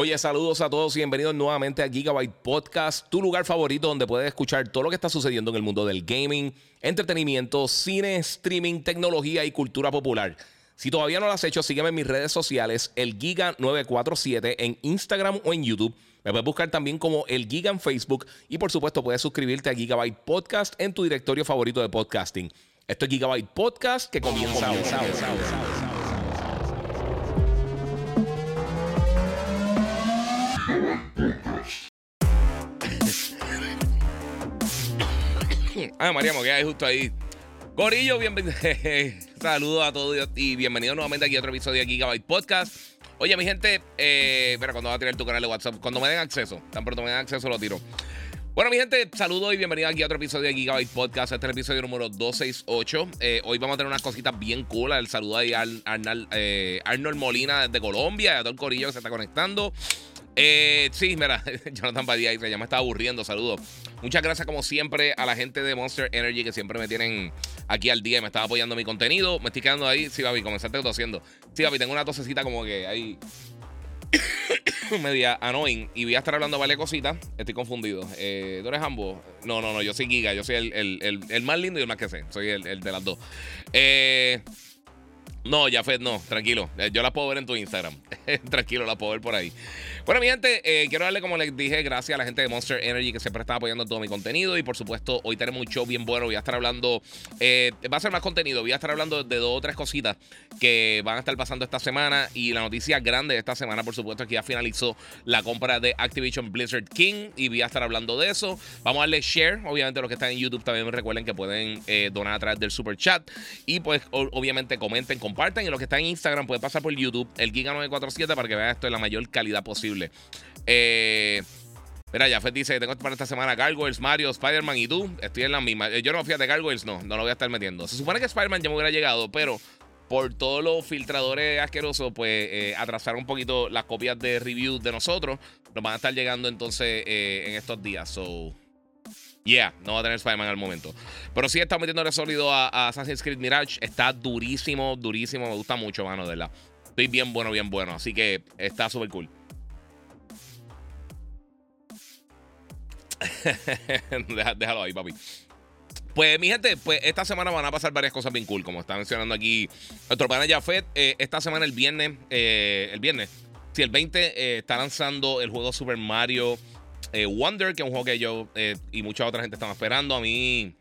Oye, saludos a todos y bienvenidos nuevamente a Gigabyte Podcast, tu lugar favorito donde puedes escuchar todo lo que está sucediendo en el mundo del gaming, entretenimiento, cine, streaming, tecnología y cultura popular. Si todavía no lo has hecho, sígueme en mis redes sociales, el Giga947 en Instagram o en YouTube. Me puedes buscar también como el Giga en Facebook y por supuesto puedes suscribirte a Gigabyte Podcast en tu directorio favorito de podcasting. Esto es Gigabyte Podcast que comienza. comienza, comienza Ay, María hay justo ahí. Gorillo, bienvenido. Saludos a todos y bienvenidos nuevamente aquí a otro episodio de Gigabyte Podcast. Oye, mi gente, eh, cuando va a tirar tu canal de WhatsApp, cuando me den acceso, tan pronto me den acceso, lo tiro. Bueno, mi gente, saludos y bienvenidos aquí a otro episodio de Gigabyte Podcast. Este es el episodio número 268. Eh, hoy vamos a tener unas cositas bien cool. El saludo ahí a eh, Arnold Molina desde Colombia, a todo el corillo que se está conectando. Eh, sí, mira, Jonathan Badía dice, ya me estaba aburriendo, saludos. Muchas gracias como siempre a la gente de Monster Energy que siempre me tienen aquí al día y me estaba apoyando mi contenido. Me estoy quedando ahí, sí, Babi, comenzaste tosiendo. Sí, Babi, tengo una tosecita como que ahí media annoying y voy a estar hablando de varias cositas. Estoy confundido. Eh, ¿Tú eres ambos? No, no, no, yo soy Giga, yo soy el, el, más lindo y el más que sé. Soy el, de las dos. Eh... No, Jafet, no, tranquilo. Eh, yo la puedo ver en tu Instagram. tranquilo, la puedo ver por ahí. Bueno, mi gente, eh, quiero darle, como les dije, gracias a la gente de Monster Energy que siempre está apoyando todo mi contenido. Y por supuesto, hoy tenemos un show bien bueno. Voy a estar hablando, eh, va a ser más contenido. Voy a estar hablando de dos o tres cositas que van a estar pasando esta semana. Y la noticia grande de esta semana, por supuesto, es que ya finalizó la compra de Activision Blizzard King. Y voy a estar hablando de eso. Vamos a darle share. Obviamente, los que están en YouTube también recuerden que pueden donar a través del super chat. Y pues, obviamente, comenten, compartan. Y los que están en Instagram pueden pasar por YouTube, el Giga947, para que vean esto en la mayor calidad posible. Eh, mira, Jafet dice: Tengo para esta semana Gargoyles, Mario, Spider-Man y tú. Estoy en la misma. Eh, yo no, fíjate, Gargoyles no, no lo voy a estar metiendo. Se supone que Spider-Man ya me hubiera llegado, pero por todos los filtradores asquerosos, pues eh, atrasaron un poquito las copias de reviews de nosotros. Nos van a estar llegando entonces en estos días. So. Yeah, no va a tener Spider-Man al momento. Pero sí está metiendo sólido a, a, Assassin's Creed Mirage. Está durísimo, durísimo. Me gusta mucho, mano, de verdad. Estoy bien bueno, bien bueno. Así que está súper cool. Déjalo ahí, papi. Pues, mi gente, pues esta semana van a pasar varias cosas bien cool, como está mencionando aquí nuestro pana Jafet. Eh, esta semana, el viernes, eh, el viernes, si el 20 eh, está lanzando el juego Super Mario Wonder, que es un juego que yo y mucha otra gente están esperando. A mí,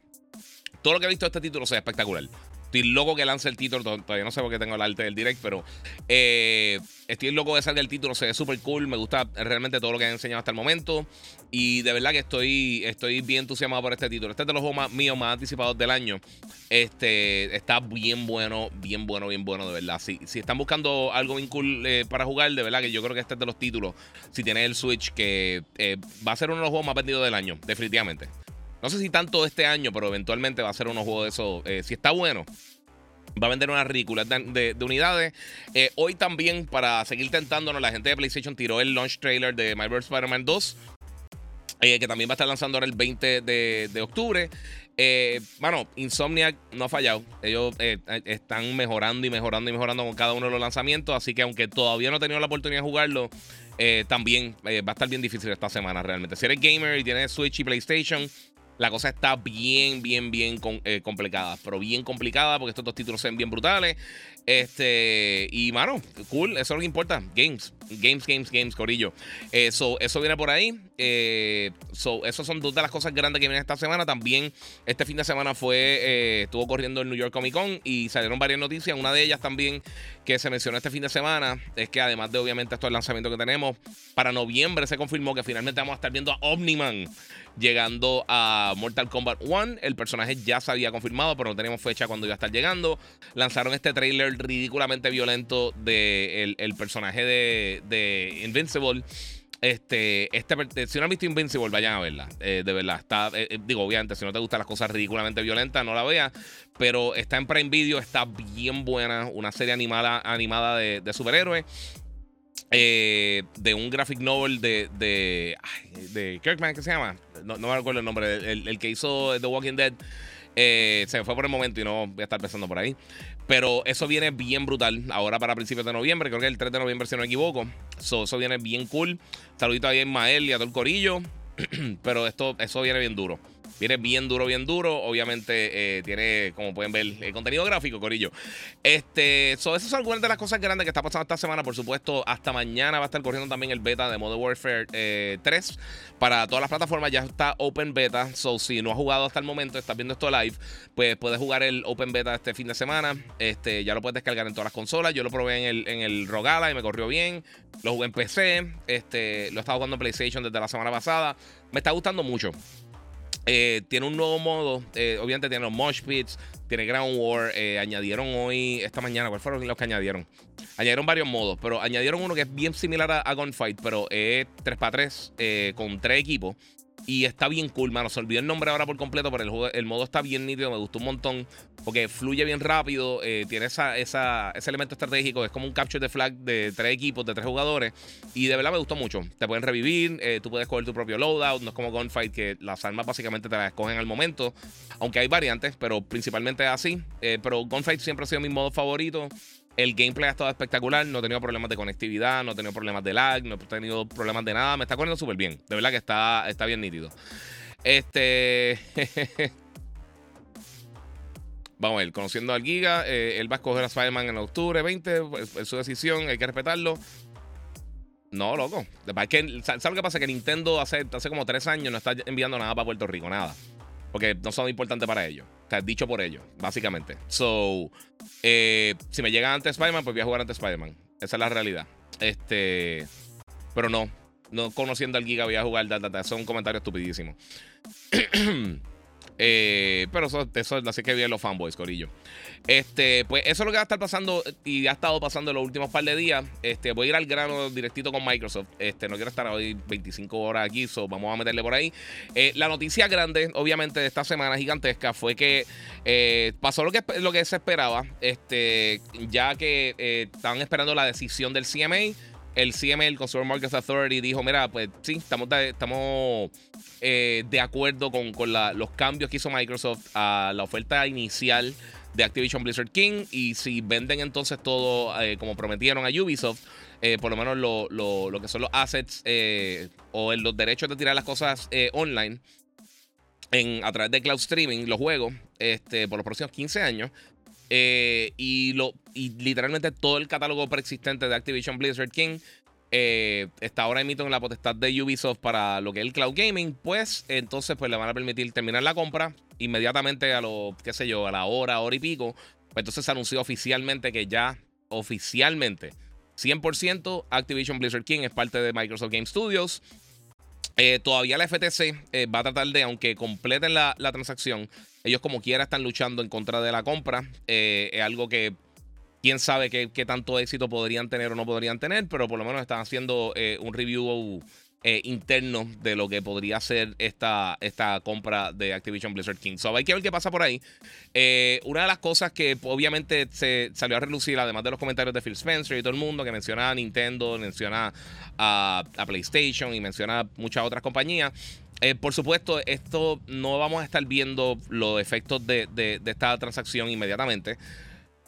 todo lo que he visto de este título sea espectacular. Estoy loco que lance el título. Todavía no sé por qué tengo el arte del direct, pero eh, estoy loco de salga el título. Se ve súper cool. Me gusta realmente todo lo que han enseñado hasta el momento. Y de verdad que estoy, estoy bien entusiasmado por este título. Este es de los juegos más, míos más anticipados del año. Este está bien bueno, bien bueno, bien bueno, de verdad. Si, si están buscando algo bien cool eh, para jugar, de verdad que yo creo que este es de los títulos. Si tienes el Switch, que eh, va a ser uno de los juegos más vendidos del año, definitivamente. No sé si tanto este año, pero eventualmente va a ser unos juegos de eso. Eh, si está bueno, va a vender unas ridículas de, unidades. Eh, hoy también, para seguir tentándonos, la gente de PlayStation tiró el launch trailer de My Spider-Man 2. Eh, que también va a estar lanzando ahora el 20 de, octubre. bueno, Insomniac no ha fallado. Ellos están mejorando y mejorando y mejorando con cada uno de los lanzamientos. Así que aunque todavía no he tenido la oportunidad de jugarlo, también va a estar bien difícil esta semana realmente. Si eres gamer y tienes Switch y PlayStation, la cosa está bien, bien, bien eh, complicada. Pero bien complicada porque estos dos títulos son bien brutales. Este, y mano, cool, eso es lo que importa. Games, games, games, games, corillo. Eso, eso viene por ahí. Eh, so, esas son dos de las cosas grandes que vienen esta semana. También este fin de semana fue, eh, estuvo corriendo el New York Comic Con y salieron varias noticias. Una de ellas también que se mencionó este fin de semana es que además de obviamente estos lanzamientos que tenemos, para noviembre se confirmó que finalmente vamos a estar viendo a Omniman llegando a Mortal Kombat 1. El personaje ya se había confirmado, pero no teníamos fecha cuando iba a estar llegando. Lanzaron este trailer ridículamente violento del de el, personaje de, de Invincible. Este, este, si no han visto Invincible, vayan a verla. Eh, de verdad, está. Eh, eh, digo, obviamente, si no te gustan las cosas ridículamente violentas, no la veas. Pero está en Prime Video, está bien buena. Una serie animada, animada de, de superhéroes. De un graphic novel de, de, de Kirkman, ¿qué se llama? No, no me acuerdo el nombre. El, el, que hizo The Walking Dead. Eh, se me fue por el momento y no voy a estar pensando por ahí. Pero eso viene bien brutal. Ahora para principios de noviembre, creo que el 3 de noviembre, si no me equivoco. eso viene bien cool. Saludito a Ismael y a todo el corillo. Pero esto, eso viene bien duro. Viene bien duro, bien duro. Obviamente eh, tiene, como pueden ver, el contenido gráfico, Corillo. Este, so, esas son algunas de las cosas grandes que está pasando esta semana. Por supuesto, hasta mañana va a estar corriendo también el beta de Modern Warfare 3 eh, para todas las plataformas. Ya está Open Beta. So, si no has jugado hasta el momento, estás viendo esto live, pues puedes jugar el Open Beta este fin de semana. Este, ya lo puedes descargar en todas las consolas. Yo lo probé en el, en el Rogala y me corrió bien. Lo jugué en PC. Este, lo he estado jugando en PlayStation desde la semana pasada. Me está gustando mucho. Eh, tiene un nuevo modo. Eh, obviamente tiene los Mosh Pits, tiene Ground War. Eh, añadieron hoy, esta mañana, ¿cuáles fueron los que añadieron? Añadieron varios modos, pero añadieron uno que es bien similar a, a Gunfight, pero es 3x3 con tres equipos. Y está bien cool, mano. Se olvidó el nombre ahora por completo, pero el, juego, el modo está bien nítido. Me gustó un montón. Porque fluye bien rápido. Eh, tiene esa, ese elemento estratégico. Es como un capture de flag de tres equipos, de tres jugadores. Y de verdad me gustó mucho. Te pueden revivir. Eh, tú puedes coger tu propio loadout. No es como Gunfight, que las armas básicamente te las escogen al momento. Aunque hay variantes, pero principalmente así. Eh, pero Gunfight siempre ha sido mi modo favorito. El gameplay ha estado espectacular, no he tenido problemas de conectividad, no he tenido problemas de lag, no he tenido problemas de nada. Me está corriendo súper bien. De verdad que está, está bien nítido. Este. Vamos a ver, conociendo al Giga, eh, él va a escoger a Spider-Man en octubre 20, es, su decisión, hay que respetarlo. No, loco. ¿Sabes que pasa? Que Nintendo hace, hace como tres años no está enviando nada para Puerto Rico, nada. Porque no son importantes para ellos. O sea, dicho por ellos, básicamente. So, eh, si me llega antes Spider-Man, pues voy a jugar antes Spider-Man. Esa es la realidad. Este. Pero no. No conociendo al Giga voy a jugar. Da, Son comentarios estupidísimos. Eh, pero eso, eso así que bien los fanboys, Corillo. Este, pues eso es lo que va a estar pasando y ha estado pasando en los últimos par de días. Este, voy a ir al grano directito con Microsoft. Este, no quiero estar hoy 25 horas aquí, so vamos a meterle por ahí. Eh, la noticia grande, obviamente, de esta semana gigantesca fue que eh, pasó lo que, lo que se esperaba. Este, ya que estaban esperando la decisión del CMA el CMA, el Consumer Markets Authority, dijo: Mira, pues sí, estamos eh, de acuerdo con, los cambios que hizo Microsoft a la oferta inicial de Activision Blizzard King. Y si venden entonces todo eh, como prometieron a Ubisoft, eh, por lo menos lo, que son los assets o los derechos de tirar las cosas online. En, a través de cloud streaming, los juegos, este, por los próximos 15 años, y, lo, y literalmente todo el catálogo preexistente de Activision Blizzard King eh, está ahora emito en la potestad de Ubisoft para lo que es el cloud gaming, pues entonces pues le van a permitir terminar la compra inmediatamente a lo, qué sé yo, a la hora, hora y pico. Pues entonces se anunció oficialmente que ya, oficialmente, 100% Activision Blizzard King es parte de Microsoft Game Studios. Eh, todavía la FTC va a tratar de, aunque completen la, la transacción, ellos como quiera están luchando en contra de la compra. Eh, es algo que quién sabe qué, tanto éxito podrían tener o no podrían tener, pero por lo menos están haciendo eh, un review eh, interno de lo que podría ser esta, esta compra de Activision Blizzard King. So hay que ver qué pasa por ahí. una de las cosas que obviamente se salió a relucir, además de los comentarios de Phil Spencer y todo el mundo, que menciona a Nintendo, menciona a, PlayStation y menciona muchas otras compañías, eh, por supuesto, esto no vamos a estar viendo los efectos de, esta transacción inmediatamente.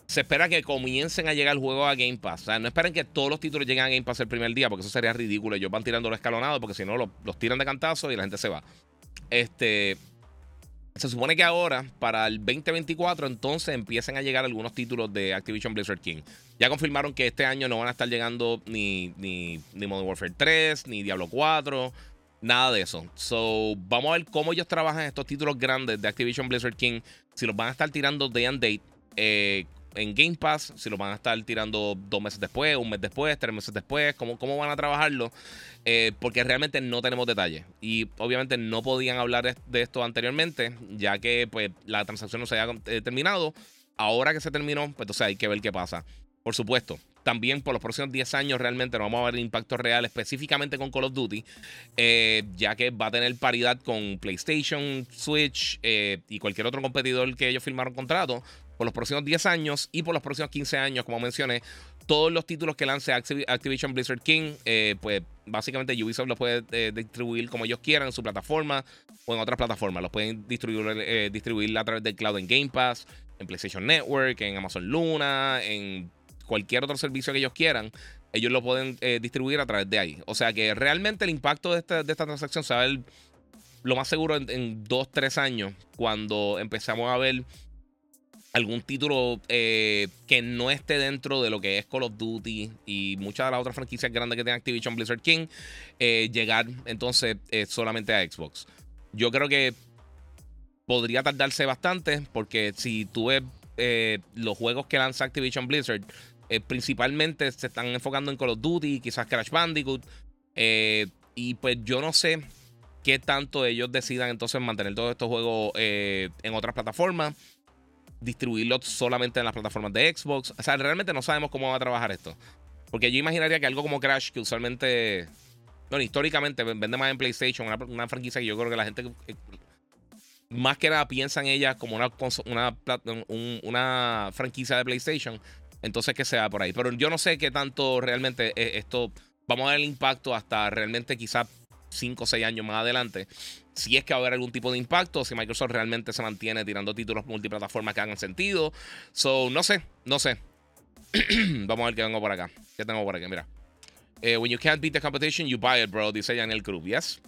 Se espera que comiencen a llegar el juego a Game Pass. O sea, no esperen que todos los títulos lleguen a Game Pass el primer día, porque eso sería ridículo. Ellos van tirando los escalonados, porque si no, los, tiran de cantazo y la gente se va. Este. Se supone que ahora, para el 2024, entonces empiecen a llegar algunos títulos de Activision Blizzard King. Ya confirmaron que este año no van a estar llegando ni, ni, ni Modern Warfare 3, ni Diablo 4, Nada de eso. So, vamos a ver cómo ellos trabajan estos títulos grandes de Activision Blizzard King. Si los van a estar tirando day and date eh, en Game Pass, si los van a estar tirando dos meses después, un mes después, tres meses después, cómo, cómo van a trabajarlo. Eh, porque realmente no tenemos detalles. Y obviamente no podían hablar de esto anteriormente, ya que pues, la transacción no se había eh, terminado. Ahora que se terminó, pues entonces hay que ver qué pasa. Por supuesto, también por los próximos 10 años realmente no vamos a ver impacto real específicamente con Call of Duty, eh, ya que va a tener paridad con PlayStation, Switch y cualquier otro competidor que ellos firmaron contrato por los próximos 10 años y por los próximos 15 años, como mencioné, todos los títulos que lance Activision Blizzard King, eh, pues básicamente Ubisoft los puede eh, distribuir como ellos quieran en su plataforma o en otras plataformas. Los pueden distribuir, eh, distribuir a través del cloud en Game Pass, en PlayStation Network, en Amazon Luna, en cualquier otro servicio que ellos quieran. Ellos lo pueden distribuir a través de ahí. O sea que realmente el impacto de esta, de esta transacción se va a ver lo más seguro en, en dos, tres años, cuando empezamos a ver algún título eh, que no esté dentro de lo que es Call of Duty y muchas de las otras franquicias grandes que tiene Activision Blizzard King, eh, llegar entonces eh, solamente a Xbox. Yo creo que podría tardarse bastante porque si tú ves los juegos que lanza Activision Blizzard, principalmente se están enfocando en Call of Duty, quizás Crash Bandicoot, y pues yo no sé qué tanto ellos decidan entonces mantener todos estos juegos en otras plataformas distribuirlo solamente en las plataformas de Xbox. O sea, realmente no sabemos cómo va a trabajar esto. Porque yo imaginaría que algo como Crash, que usualmente, bueno, históricamente vende más en PlayStation, una, franquicia que yo creo que la gente eh, más que nada piensa en ella como una, una, una franquicia de PlayStation. Entonces que sea por ahí. Pero yo no sé qué tanto realmente eh, esto. Vamos a ver el impacto hasta realmente quizás 5 o 6 años más adelante si es que va a haber algún tipo de impacto, si Microsoft realmente se mantiene tirando títulos multiplataformas que hagan sentido. So, no sé, no sé. Vamos a ver qué tengo por acá. ¿Qué tengo por aquí? Mira. Eh, when you can't beat the competition, you buy it, bro, dice el Cruz. Yes.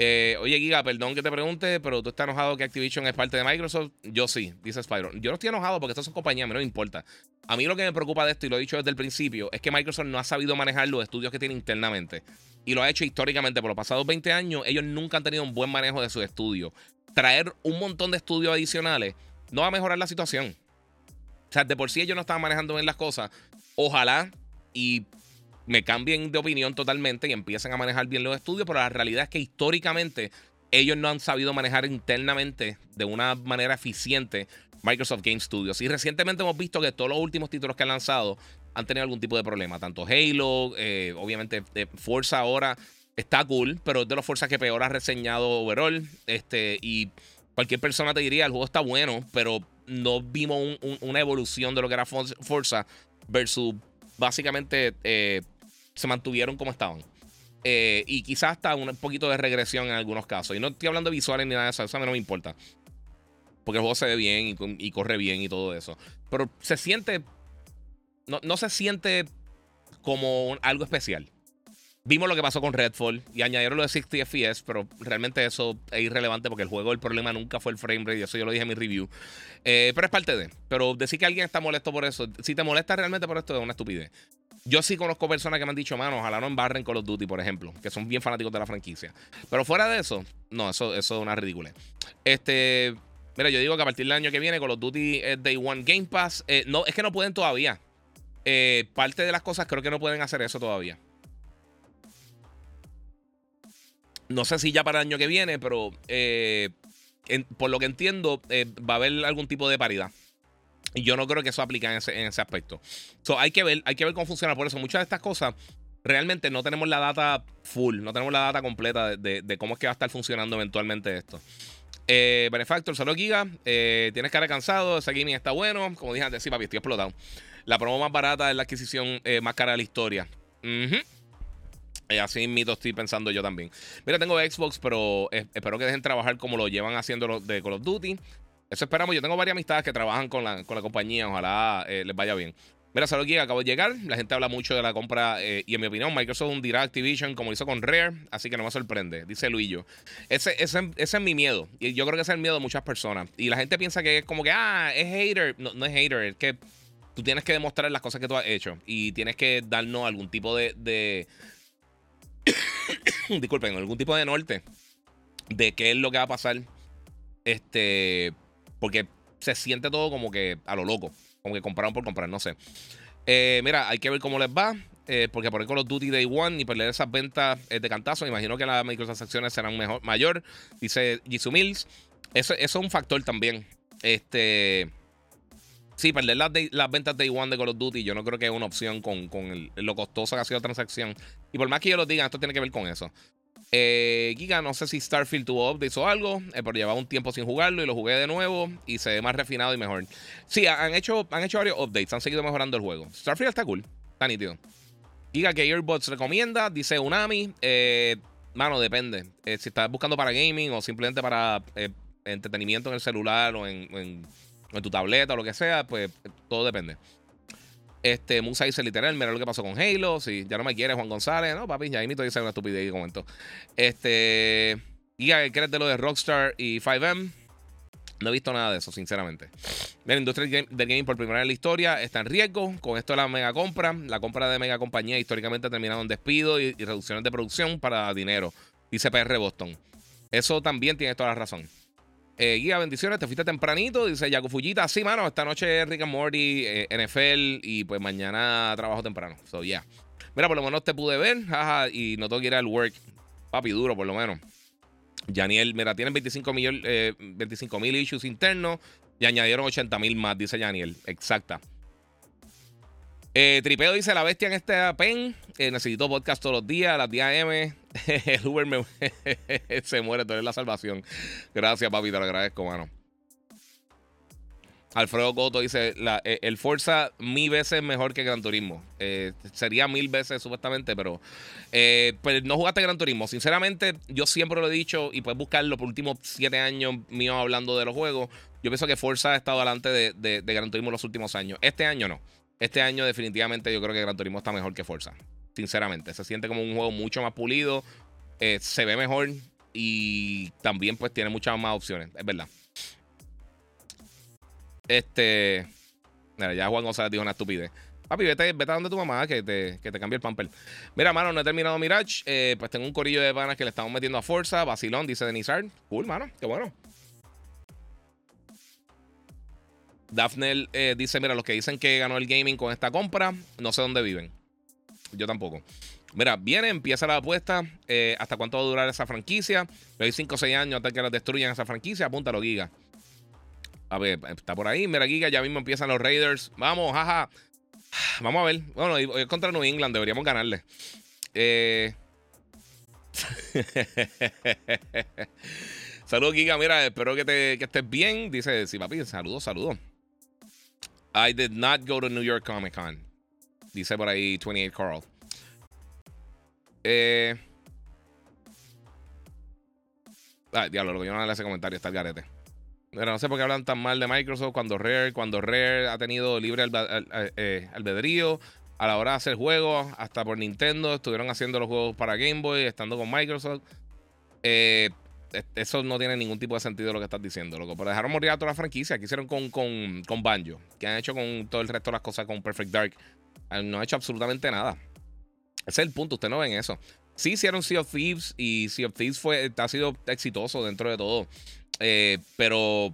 Eh, oye, Giga, perdón que te pregunte, pero tú estás enojado que Activision es parte de Microsoft. Yo sí, dice Spyro. Yo no estoy enojado porque estas son compañías, a no importa. A mí lo que me preocupa de esto, y lo he dicho desde el principio, es que Microsoft no ha sabido manejar los estudios que tiene internamente. Y lo ha hecho históricamente por los pasados 20 años. Ellos nunca han tenido un buen manejo de sus estudios. Traer un montón de estudios adicionales no va a mejorar la situación. O sea, de por sí ellos no estaban manejando bien las cosas. Ojalá y me cambien de opinión totalmente y empiecen a manejar bien los estudios, pero la realidad es que históricamente ellos no han sabido manejar internamente de una manera eficiente Microsoft Game Studios. Y recientemente hemos visto que todos los últimos títulos que han lanzado han tenido algún tipo de problema. Tanto Halo, eh, obviamente eh, Forza ahora está cool, pero es de los Forza que peor ha reseñado overall. Este, y cualquier persona te diría, el juego está bueno, pero no vimos una evolución de lo que era Forza versus básicamente eh, se mantuvieron como estaban. Eh, y quizás hasta un poquito de regresión en algunos casos. Y no estoy hablando de visuales ni nada de eso, eso a mí no me importa. Porque el juego se ve bien y, corre bien y todo eso. Pero se siente. No, no se siente como algo especial. Vimos lo que pasó con Redfall y añadieron lo de 60 FPS, pero realmente eso es irrelevante porque el juego, el problema nunca fue el frame rate, y eso yo lo dije en mi review. Eh, pero es parte de. Pero decir que alguien está molesto por eso, si te molesta realmente por esto, es una estupidez. Yo sí conozco personas que me han dicho, mano, ojalá no embarren Call of Duty, por ejemplo, que son bien fanáticos de la franquicia. Pero fuera de eso, no, eso, es una ridícula. Este, mira, yo digo que a partir del año que viene Call of Duty es Day One Game Pass. Eh, no, es que no pueden todavía. Eh, parte de las cosas creo que no pueden hacer eso todavía. No sé si ya para el año que viene, pero eh, por lo que entiendo, va a haber algún tipo de paridad. Y yo no creo que eso aplique en ese, aspecto. So, hay que ver, hay que ver cómo funciona. Por eso, muchas de estas cosas realmente no tenemos la data full, no tenemos la data completa de, cómo es que va a estar funcionando eventualmente esto. Eh, Benefactor, solo Giga. Eh, tienes cara cansado, ese gaming está bueno. Como dije antes, sí, papi, estoy explotado. La promo más barata es la adquisición eh, más cara de la historia. así mito estoy pensando yo también. Mira, tengo Xbox, pero espero que dejen trabajar como lo llevan haciendo de Call of Duty. Eso esperamos. Yo tengo varias amistades que trabajan con la, con la compañía. Ojalá eh, les vaya bien. Mira, salud aquí, acabo de llegar. La gente habla mucho de la compra eh, y en mi opinión Microsoft hundirá Activision como hizo con Rare, así que no me sorprende, dice Luillo. Ese, ese, ese, es mi miedo y yo creo que ese es el miedo de muchas personas. Y la gente piensa que es como que, ah, es hater. No, no es hater, es que tú tienes que demostrar las cosas que tú has hecho y tienes que darnos algún tipo de... Disculpen, algún tipo de norte de qué es lo que va a pasar. Este porque se siente todo como que a lo loco. Como que compraron por comprar, no sé. Eh, mira, hay que ver cómo les va. Eh, porque por ahí con los Duty Day One y perder esas ventas de cantazo, imagino que las microtransacciones serán mejor, mayor. Dice Jisoo Mills. Eso, es un factor también. Este. Sí, perder las, las ventas Day One de Call of Duty, yo no creo que es una opción con, lo costoso que ha sido la transacción. Y por más que yo lo diga, esto tiene que ver con eso. Eh, Giga, no sé si Starfield tuvo updates o algo, eh, pero llevaba un tiempo sin jugarlo y lo jugué de nuevo y se ve más refinado y mejor. Sí, han hecho, han hecho varios updates, han seguido mejorando el juego. Starfield está cool. Está nítido. Giga que Earbuds recomienda, dice Unami. Eh, mano, depende. Eh, si estás buscando para gaming o simplemente para eh, entretenimiento en el celular o en, tu tableta o lo que sea, pues todo depende. Este, Musa dice literal, mira lo que pasó con Halo. Si ya no me quiere Juan González, no, papi, ya imito dice una estupidez y comento. Este, Giga, ¿qué crees de lo de Rockstar y 5M? No he visto nada de eso, sinceramente. La industria del gaming por primera vez en la historia está en riesgo. Con esto de la mega compra, la compra de mega compañía históricamente ha terminado en despido y, reducciones de producción para dinero, dice PR Boston. Eso también tiene toda la razón. Eh, guía, bendiciones, te fuiste tempranito, dice Yaku Fujita. Sí, mano, esta noche Rick and Morty, eh, NFL y pues mañana trabajo temprano. So, yeah. Mira, por lo menos te pude ver, jaja, y no tengo que ir al work. Papi, duro, por lo menos. Yaniel, mira, tienen 25 mil eh, issues internos y añadieron 80 mil más, dice Yaniel. Exacta. Eh, Tripeo dice la bestia en este pen. Eh, necesito podcast todos los días, a las 10 AM. El Uber me se muere, tú eres la salvación. Gracias, papi, te lo agradezco, mano. Alfredo Coto dice: eh, el Forza mil veces mejor que Gran Turismo. Eh, sería mil veces supuestamente, pero pues no jugaste Gran Turismo. Sinceramente, yo siempre lo he dicho y puedes buscarlo por los últimos siete años míos hablando de los juegos. Yo pienso que Forza ha estado delante de, Gran Turismo los últimos años. Este año no. Este año definitivamente yo creo que Gran Turismo está mejor que Forza. Sinceramente, se siente como un juego mucho más pulido, se ve mejor y también pues tiene muchas más opciones. Es verdad. Este. Mira, ya Juan González dijo una estupidez. Papi, vete, vete a donde tu mamá que te, que te cambie el pamper. Mira, mano, no he terminado Mirage. Eh, pues tengo un corillo de panas que le estamos metiendo a fuerza. Vacilón, dice Denizar. Cool, mano. Qué bueno. Daphne eh, dice: Mira, los que dicen que ganó el gaming con esta compra, no sé dónde viven. Yo tampoco. Mira, viene, empieza la apuesta. Eh, ¿Hasta cuánto va a durar esa franquicia? Le doy 5 o 6 años hasta que la destruyan esa franquicia. Apúntalo, Giga. A ver, está por ahí. Mira, Giga, ya mismo empiezan los Raiders. Vamos, jaja. Vamos a ver. Bueno, hoy contra New England. Deberíamos ganarle. Eh... saludos, Giga. Mira, espero que, te, que estés bien. Dice, sí, papi, saludos, saludos. I did not go to New York Comic Con. Dice por ahí 28 Carl. Eh. Ay, diablo, lo que yo no le hace comentario está el garete. Pero no sé por qué hablan tan mal de Microsoft cuando Rare, cuando Rare ha tenido libre eh, albedrío a la hora de hacer juegos, hasta por Nintendo, estuvieron haciendo los juegos para Game Boy, estando con Microsoft. Eh, eso no tiene ningún tipo de sentido lo que estás diciendo, loco. Pero dejaron morir a toda la franquicia. que hicieron con, con, con Banjo? que han hecho con todo el resto de las cosas con Perfect Dark? Ah, no han hecho absolutamente nada. Ese es el punto, ustedes no ven eso. Sí hicieron Sea of Thieves y Sea of Thieves fue, ha sido exitoso dentro de todo. Eh, pero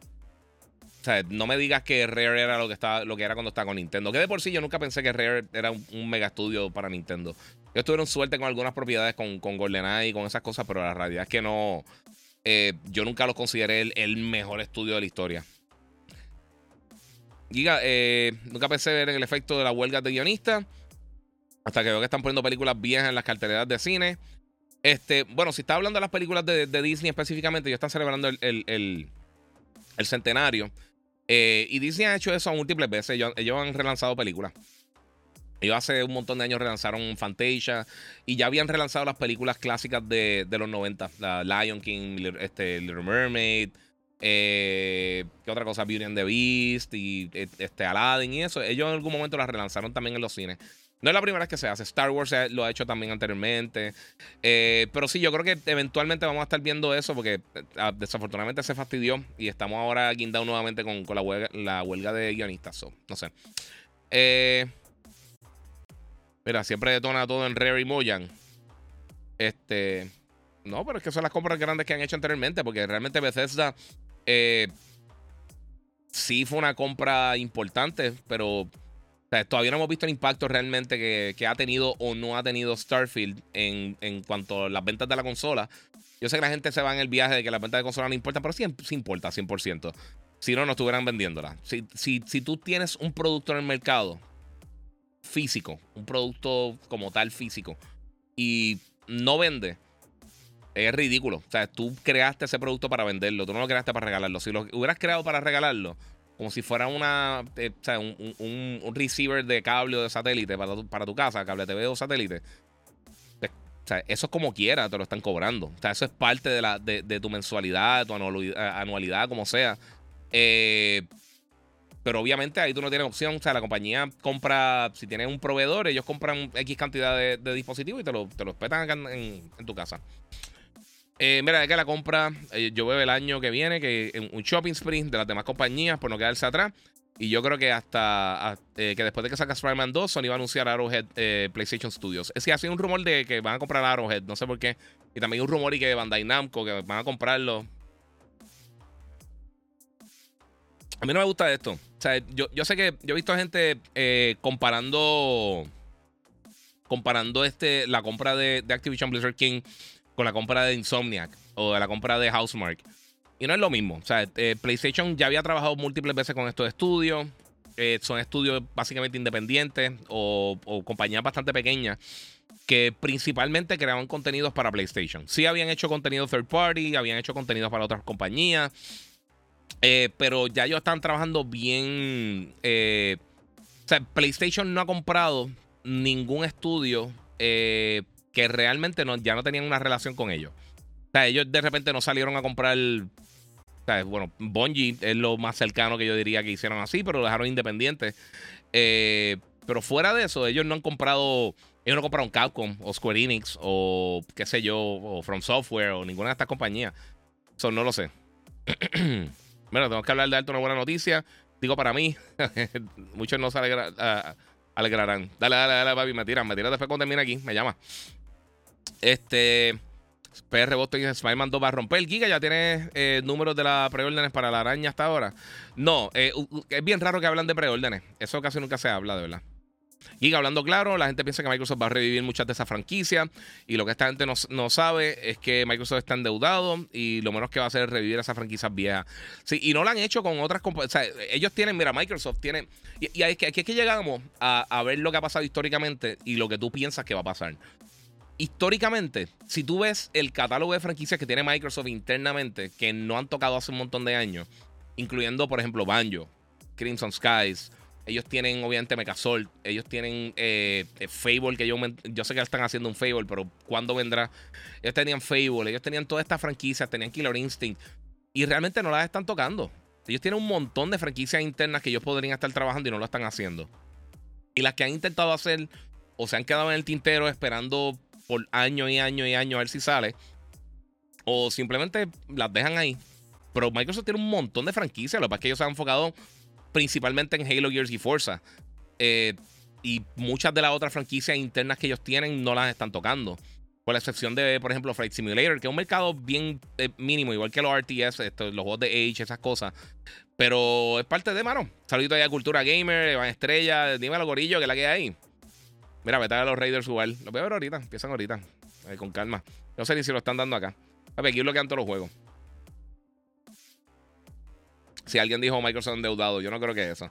o sea, no me digas que Rare era lo que, estaba, lo que era cuando estaba con Nintendo. Que de por sí yo nunca pensé que Rare era un, mega estudio para Nintendo. Ellos tuvieron suerte con algunas propiedades con, con GoldenEye y con esas cosas, pero la realidad es que no. Eh, yo nunca los consideré el, mejor estudio de la historia. Giga, eh, nunca pensé ver el efecto de la huelga de guionistas. Hasta que veo que están poniendo películas viejas en las carteleras de cine. Este, bueno, si está hablando de las películas de, Disney específicamente, ellos están celebrando el, centenario. Eh, y Disney ha hecho eso múltiples veces. Ellos, han relanzado películas. Ellos hace un montón de años relanzaron Fantasia y ya habían relanzado las películas clásicas de, los 90. La Lion King, este, Little Mermaid, eh, ¿qué otra cosa? Beauty and the Beast y este, Aladdin y eso. Ellos en algún momento las relanzaron también en los cines. No es la primera vez que se hace. Star Wars lo ha hecho también anteriormente. Eh, pero sí, yo creo que eventualmente vamos a estar viendo eso porque eh, desafortunadamente se fastidió y estamos ahora guindados nuevamente con, la, huelga, de guionistas. no sé. Eh, mira, siempre detona todo en Rare y Moyan. Este. No, pero es que son las compras grandes que han hecho anteriormente porque realmente Bethesda. sí fue una compra importante, pero todavía no hemos visto el impacto realmente que, ha tenido o no ha tenido Starfield en, cuanto a las ventas de la consola. Yo sé que la gente se va en el viaje de que las ventas de consola no importan, pero sí, sí importa 100%. Si no, no estuvieran vendiéndola. Si, si, tú tienes un producto en el mercado físico, un producto como tal físico, y no vende, es ridículo. O sea, tú creaste ese producto para venderlo, tú no lo creaste para regalarlo. Si lo hubieras creado para regalarlo, como si fuera una, eh, o sea, un, un, un, receiver de cable o de satélite para tu, para tu casa, cable TV o satélite. O sea, eso es como quiera, te lo están cobrando. O sea, eso es parte de, la, de, de tu mensualidad, tu anualidad, anualidad como sea. Eh, pero obviamente ahí tú no tienes opción. O sea, la compañía compra, si tienes un proveedor, ellos compran X cantidad de, dispositivos y te lo, te lo petan acá en, tu casa. Eh, mira, de que la compra, eh, yo veo el año que viene, que en un shopping sprint de las demás compañías, por no quedarse atrás. Y yo creo que hasta eh, que después de que saca Spider-Man 2, Sony va a anunciar Arrowhead PlayStation Studios. Es que ha sido un rumor de que van a comprar Arrowhead, no sé por qué. Y también un rumor y que Bandai Namco, que van a comprarlo. A mí no me gusta esto. Yo, sé que yo he visto gente eh, comparando. Comparando este, la compra de, Activision Blizzard King con la compra de Insomniac o de la compra de Housemark. Y no es lo mismo. O sea, eh, PlayStation ya había trabajado múltiples veces con estos estudios. Eh, son estudios básicamente independientes o, o, compañías bastante pequeñas que principalmente creaban contenidos para PlayStation. Sí habían hecho contenido third party, habían hecho contenidos para otras compañías. Eh, pero ya ellos están trabajando bien. Eh, o sea, PlayStation no ha comprado ningún estudio eh, que realmente no, ya no tenían una relación con ellos. O sea, ellos de repente no salieron a comprar. O sea, bueno, Bungie es lo más cercano que yo diría que hicieron así, pero lo dejaron independiente. pero fuera de eso, ellos no han comprado. Ellos no compraron Capcom o Square Enix o qué sé yo, o From Software o ninguna de estas compañías. Eso no lo sé. Bueno, tenemos que hablar de alto una buena noticia. Digo para mí, muchos no se alegrarán. Dale, dale, dale, papi, me tiran, me tiran después cuando termine aquí, me llama. Este. PR Boston y Spider-Man 2 va a romper el giga. Ya tiene eh, números de las preórdenes para la araña hasta ahora. No, eh, es bien raro que hablan de preórdenes. Eso casi nunca se habla, de verdad. Y hablando claro, la gente piensa que Microsoft va a revivir muchas de esas franquicias. Y lo que esta gente no, sabe es que Microsoft está endeudado y lo menos que va a hacer es revivir esas franquicias viejas. Sí, y no lo han hecho con otras compañías. O sea, ellos tienen, mira, Microsoft tiene. Y, aquí, es que llegamos a, a ver lo que ha pasado históricamente y lo que tú piensas que va a pasar históricamente, si tú ves el catálogo de franquicias que tiene Microsoft internamente, que no han tocado hace un montón de años, incluyendo, por ejemplo, Banjo, Crimson Skies, ellos tienen, obviamente, Megazord. Ellos tienen eh, eh, Fable, que yo, yo sé que están haciendo un Fable, pero ¿cuándo vendrá? Ellos tenían Fable, ellos tenían todas estas franquicias, tenían Killer Instinct. Y realmente no las están tocando. Ellos tienen un montón de franquicias internas que ellos podrían estar trabajando y no lo están haciendo. Y las que han intentado hacer o se han quedado en el tintero esperando por años y años y años a ver si sale. O simplemente las dejan ahí. Pero Microsoft tiene un montón de franquicias. Lo que pasa es que ellos se han enfocado principalmente en Halo Gears y Forza. Eh, y muchas de las otras franquicias internas que ellos tienen no las están tocando. Por la excepción de, por ejemplo, Flight Simulator, que es un mercado bien eh, mínimo, igual que los RTS, los juegos de Age, esas cosas. Pero es parte de, mano. Saludito ahí a Cultura Gamer, Van Estrella, los gorillos que la que hay. Mira, vete a los Raiders igual. Los voy a ver ahorita, empiezan ahorita. Eh, con calma. No sé ni si lo están dando acá. A ver, aquí bloquean todos los juegos si alguien dijo Microsoft endeudado, yo no creo que eso.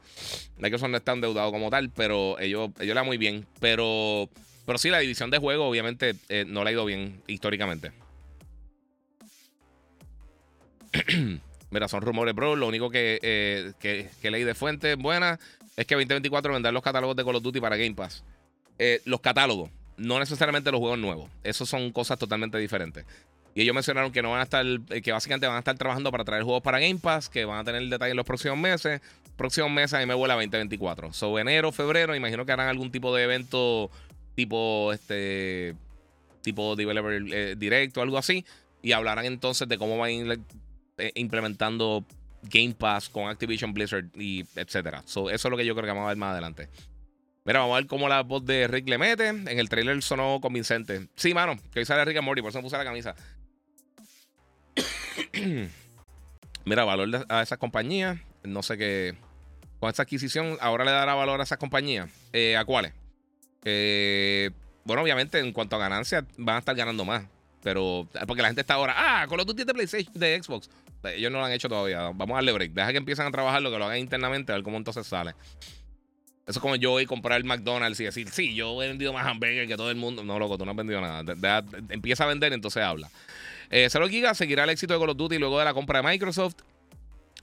Microsoft no está endeudado como tal, pero ellos, ellos le dan muy bien. Pero, pero sí, la división de juego, obviamente, eh, no le ha ido bien históricamente. Mira, son rumores, bro. Lo único que, eh, que, leí de fuente buena es que 2024 vendrán los catálogos de Call of Duty para Game Pass. Eh, los catálogos, no necesariamente los juegos nuevos. Esos son cosas totalmente diferentes. Y ellos mencionaron que no van a estar, eh, que básicamente van a estar trabajando para traer juegos para Game Pass, que van a tener el detalle en los próximos meses. Próximos meses a mí me vuela 2024. So, enero, febrero, imagino que harán algún tipo de evento tipo este tipo developer eh, directo, algo así. Y hablarán entonces de cómo van a ir eh, implementando Game Pass con Activision Blizzard y etcétera. So, eso es lo que yo creo que vamos a ver más adelante. Mira, vamos a ver cómo la voz de Rick le mete. En el trailer sonó convincente. Sí, mano, que hoy sale Rick and Morty, por eso me puse la camisa. Mira, valor a esas compañías. No sé qué. Con esta adquisición, ahora le dará valor a esas compañías. Eh, ¿A cuáles? Eh, bueno, obviamente, en cuanto a ganancias, van a estar ganando más. Pero, porque la gente está ahora, ah, con los Duty de PlayStation, de Xbox. Ellos no lo han hecho todavía. Vamos a darle break. Deja que empiecen a trabajar lo que lo hagan internamente, a ver cómo entonces sale. Eso es como yo voy a comprar el McDonald's y decir, sí, yo he vendido más hamburguesas que todo el mundo. No, loco, tú no has vendido nada. empieza a vender, entonces habla. Eh, Giga seguirá el éxito de Call of Duty luego de la compra de Microsoft.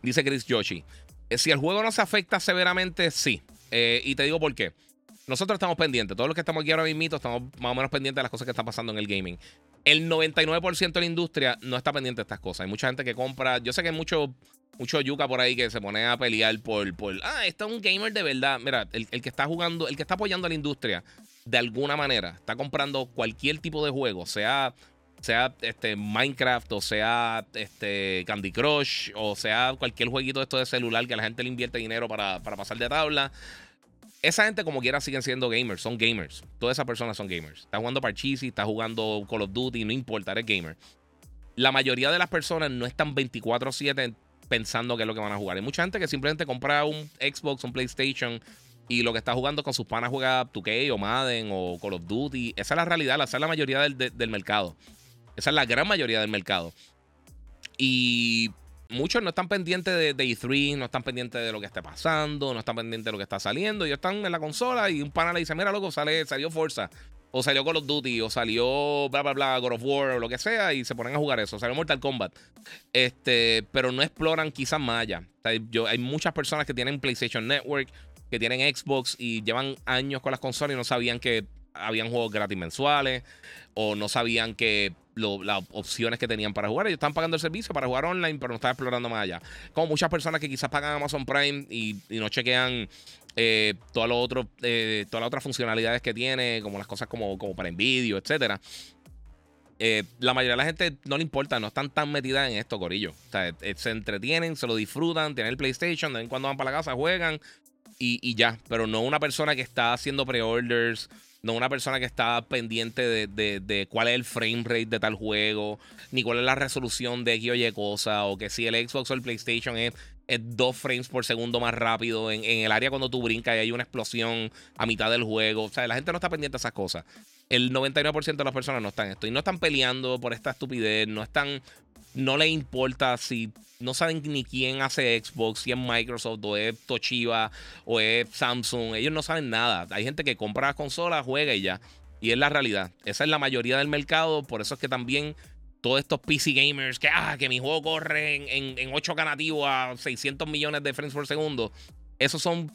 Dice Chris Yoshi. Eh, si el juego no se afecta severamente, sí. Eh, y te digo por qué. Nosotros estamos pendientes. Todos los que estamos aquí ahora mismo estamos más o menos pendientes de las cosas que están pasando en el gaming. El 99% de la industria no está pendiente de estas cosas. Hay mucha gente que compra. Yo sé que hay mucho, mucho yuca por ahí que se pone a pelear por, por ah, esto es un gamer de verdad. Mira, el, el, que está jugando, el que está apoyando a la industria de alguna manera, está comprando cualquier tipo de juego, sea sea este Minecraft o sea este Candy Crush o sea cualquier jueguito de esto de celular que la gente le invierte dinero para, para pasar de tabla. Esa gente como quiera siguen siendo gamers, son gamers. Todas esas personas son gamers. Está jugando Parcheesi, está jugando Call of Duty, no importa, eres gamer. La mayoría de las personas no están 24/7 pensando qué es lo que van a jugar. Hay mucha gente que simplemente compra un Xbox, un PlayStation y lo que está jugando con sus panas juega 2K o Madden o Call of Duty. Esa es la realidad, esa es la mayoría del, del mercado. Esa es la gran mayoría del mercado. Y muchos no están pendientes de, E3, no están pendientes de lo que esté pasando, no están pendientes de lo que está saliendo. Ellos están en la consola y un pana le dice: Mira, loco, sale, salió Forza, o salió Call of Duty, o salió bla, bla, bla, God of War, o lo que sea, y se ponen a jugar eso. Salió Mortal Kombat. Este, pero no exploran quizás más yo, hay muchas personas que tienen PlayStation Network, que tienen Xbox y llevan años con las consolas y no sabían que habían juegos gratis mensuales o no sabían que las opciones que tenían para jugar. Ellos están pagando el servicio para jugar online, pero no están explorando más allá. Como muchas personas que quizás pagan Amazon Prime y, no chequean eh, eh, todas las otras funcionalidades que tiene, como las cosas como, como para envidio, etcétera. Eh, la mayoría de la gente no le importa, no están tan metidas en esto, Corillo. O sea, se entretienen, se lo disfrutan, tienen el PlayStation, de vez en cuando van para la casa, juegan y, y ya. Pero no una persona que está haciendo pre-orders no una persona que está pendiente de, cuál es el frame rate de tal juego, ni cuál es la resolución de X o Y cosa, o que si el Xbox o el PlayStation es, dos frames por segundo más rápido en, el área cuando tú brincas y hay una explosión a mitad del juego. O sea, la gente no está pendiente de esas cosas. El 99% de las personas no están en esto y no están peleando por esta estupidez, no están no le importa si no saben ni quién hace Xbox, si es Microsoft o es Toshiba o es Samsung. Ellos no saben nada. Hay gente que compra las consolas, juega y ya. Y es la realidad. Esa es la mayoría del mercado. Por eso es que también todos estos PC gamers que, ah, que mi juego corre en, en, 8K nativo a 600 millones de frames por segundo. Esos son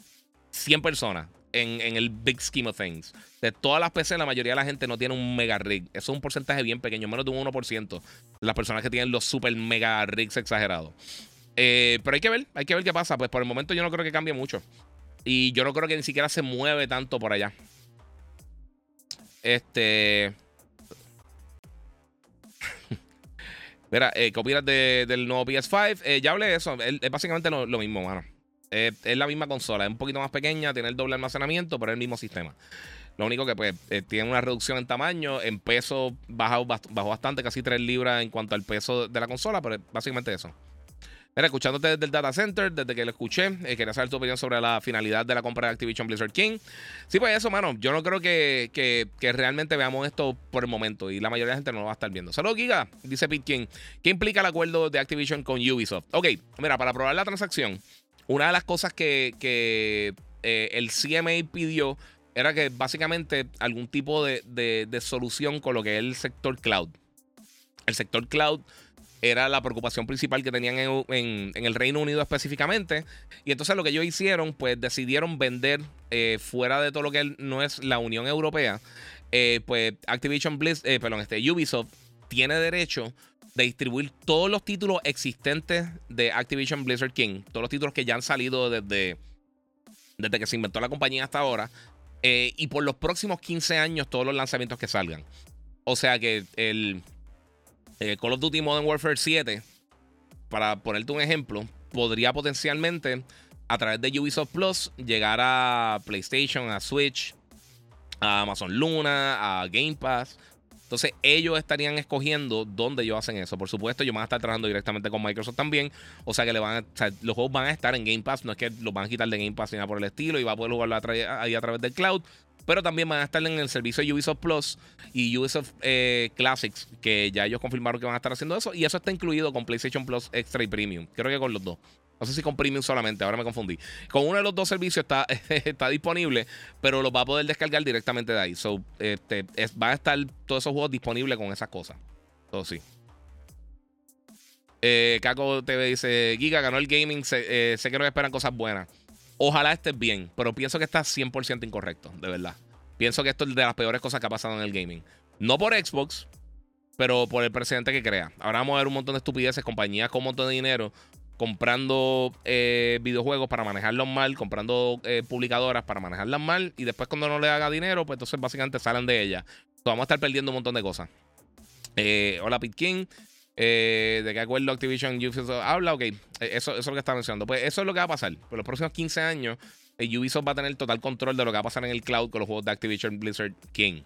100 personas en, el big scheme of things. De todas las PC, la mayoría de la gente no tiene un mega rig. Eso es un porcentaje bien pequeño, menos de un 1% de las personas que tienen los super mega rigs exagerados. Eh, pero hay que ver, hay que ver qué pasa. Pues por el momento yo no creo que cambie mucho. Y yo no creo que ni siquiera se mueve tanto por allá. Este. Mira, eh, copias del nuevo PS5. Eh, ya hablé de eso. Es, básicamente lo, lo mismo, mano. Eh, es la misma consola, es un poquito más pequeña, tiene el doble almacenamiento, pero es el mismo sistema. Lo único que pues eh, tiene una reducción en tamaño, en peso bajó, bajó bastante, casi 3 libras en cuanto al peso de la consola, pero básicamente eso. Mira, escuchándote desde el data center, desde que lo escuché, eh, quería saber tu opinión sobre la finalidad de la compra de Activision Blizzard King. Sí, pues eso, mano. Yo no creo que, que, realmente veamos esto por el momento y la mayoría de la gente no lo va a estar viendo. Saludos, Giga, dice Pete King. ¿Qué implica el acuerdo de Activision con Ubisoft? Ok, mira, para probar la transacción, una de las cosas que, eh, el CMA pidió era que básicamente algún tipo de, solución con lo que es el sector cloud. El sector cloud era la preocupación principal que tenían en, el Reino Unido específicamente. Y entonces lo que ellos hicieron, pues decidieron vender eh, fuera de todo lo que no es la Unión Europea. Eh, pues Activision Bliss, perdón, este, Ubisoft tiene derecho de distribuir todos los títulos existentes de Activision Blizzard King, todos los títulos que ya han salido desde, desde que se inventó la compañía hasta ahora, eh, y por los próximos 15 años todos los lanzamientos que salgan. O sea que el eh, Call of Duty Modern Warfare 7, para ponerte un ejemplo, podría potencialmente a través de Ubisoft Plus llegar a PlayStation, a Switch, a Amazon Luna, a Game Pass. Entonces ellos estarían escogiendo dónde ellos hacen eso. Por supuesto, ellos van a estar trabajando directamente con Microsoft también. O sea que los juegos van a estar en Game Pass. No es que los van a quitar de Game Pass ni nada por el estilo. Y va a poder jugarlo ahí a través del cloud. Pero también van a estar en el servicio Ubisoft Plus y Ubisoft eh, Classics, que ya ellos confirmaron que van a estar haciendo eso. Y eso está incluido con PlayStation Plus Extra y Premium. Creo que con los dos. No sé si con Premium solamente, ahora me confundí. Con uno de los dos servicios está, está disponible, pero lo va a poder descargar directamente de ahí. So, este, van a estar todos esos juegos disponibles con esas cosas. Todo sí. Eh, Caco TV dice: Giga ganó el gaming. Sé, eh, que no esperan cosas buenas. Ojalá estés bien, pero pienso que estás 100% incorrecto, de verdad. Pienso que esto es de las peores cosas que ha pasado en el gaming. No por Xbox, pero por el presidente que crea. Ahora vamos a ver un montón de estupideces, compañías con un montón de dinero comprando eh, videojuegos para manejarlos mal, comprando eh, publicadoras para manejarlas mal, y después cuando no le haga dinero, pues entonces básicamente salen de ellas. vamos a estar perdiendo un montón de cosas. Eh, hola, Pit King. ¿De qué acuerdo Activision Ubisoft habla? Ok, eso, eso es lo que está mencionando. Pues eso es lo que va a pasar. Por los próximos 15 años, Ubisoft va a tener total control de lo que va a pasar en el cloud con los juegos de Activision Blizzard King.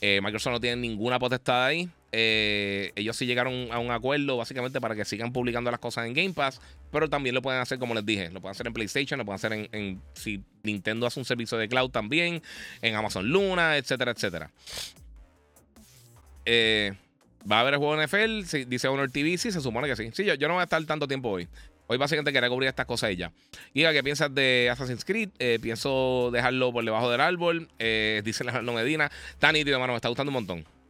Microsoft no tiene ninguna potestad ahí. Eh, ellos sí llegaron a un acuerdo básicamente para que sigan publicando las cosas en Game Pass, pero también lo pueden hacer como les dije, lo pueden hacer en PlayStation, lo pueden hacer en, si Nintendo hace un servicio de cloud también, en Amazon Luna, etcétera, etcétera. Eh, ¿Va a haber el juego NFL? Sí, dice Honor TV, sí, se supone que sí. Sí, yo, yo no voy a estar tanto tiempo hoy. Hoy básicamente quería cubrir estas cosas ya. Giga, ¿qué piensas de Assassin's Creed? Eh, pienso dejarlo por debajo del árbol. dice Leonardo Medina. Está nítido, hermano, me está gustando un montón.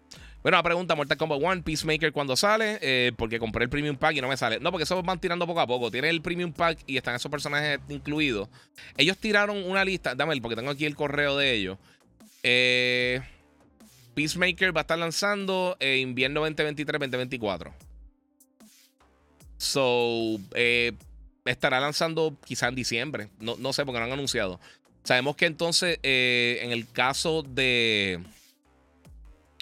Bueno, la pregunta, Mortal Kombat 1, Peacemaker cuando sale, eh, porque compré el Premium Pack y no me sale. No, porque eso van tirando poco a poco. Tiene el Premium Pack y están esos personajes incluidos. Ellos tiraron una lista, dame porque tengo aquí el correo de ellos. Eh, Peacemaker va a estar lanzando invierno 2023-2024. So, eh, estará lanzando quizá en diciembre. No, no sé porque no han anunciado. Sabemos que entonces, en el caso de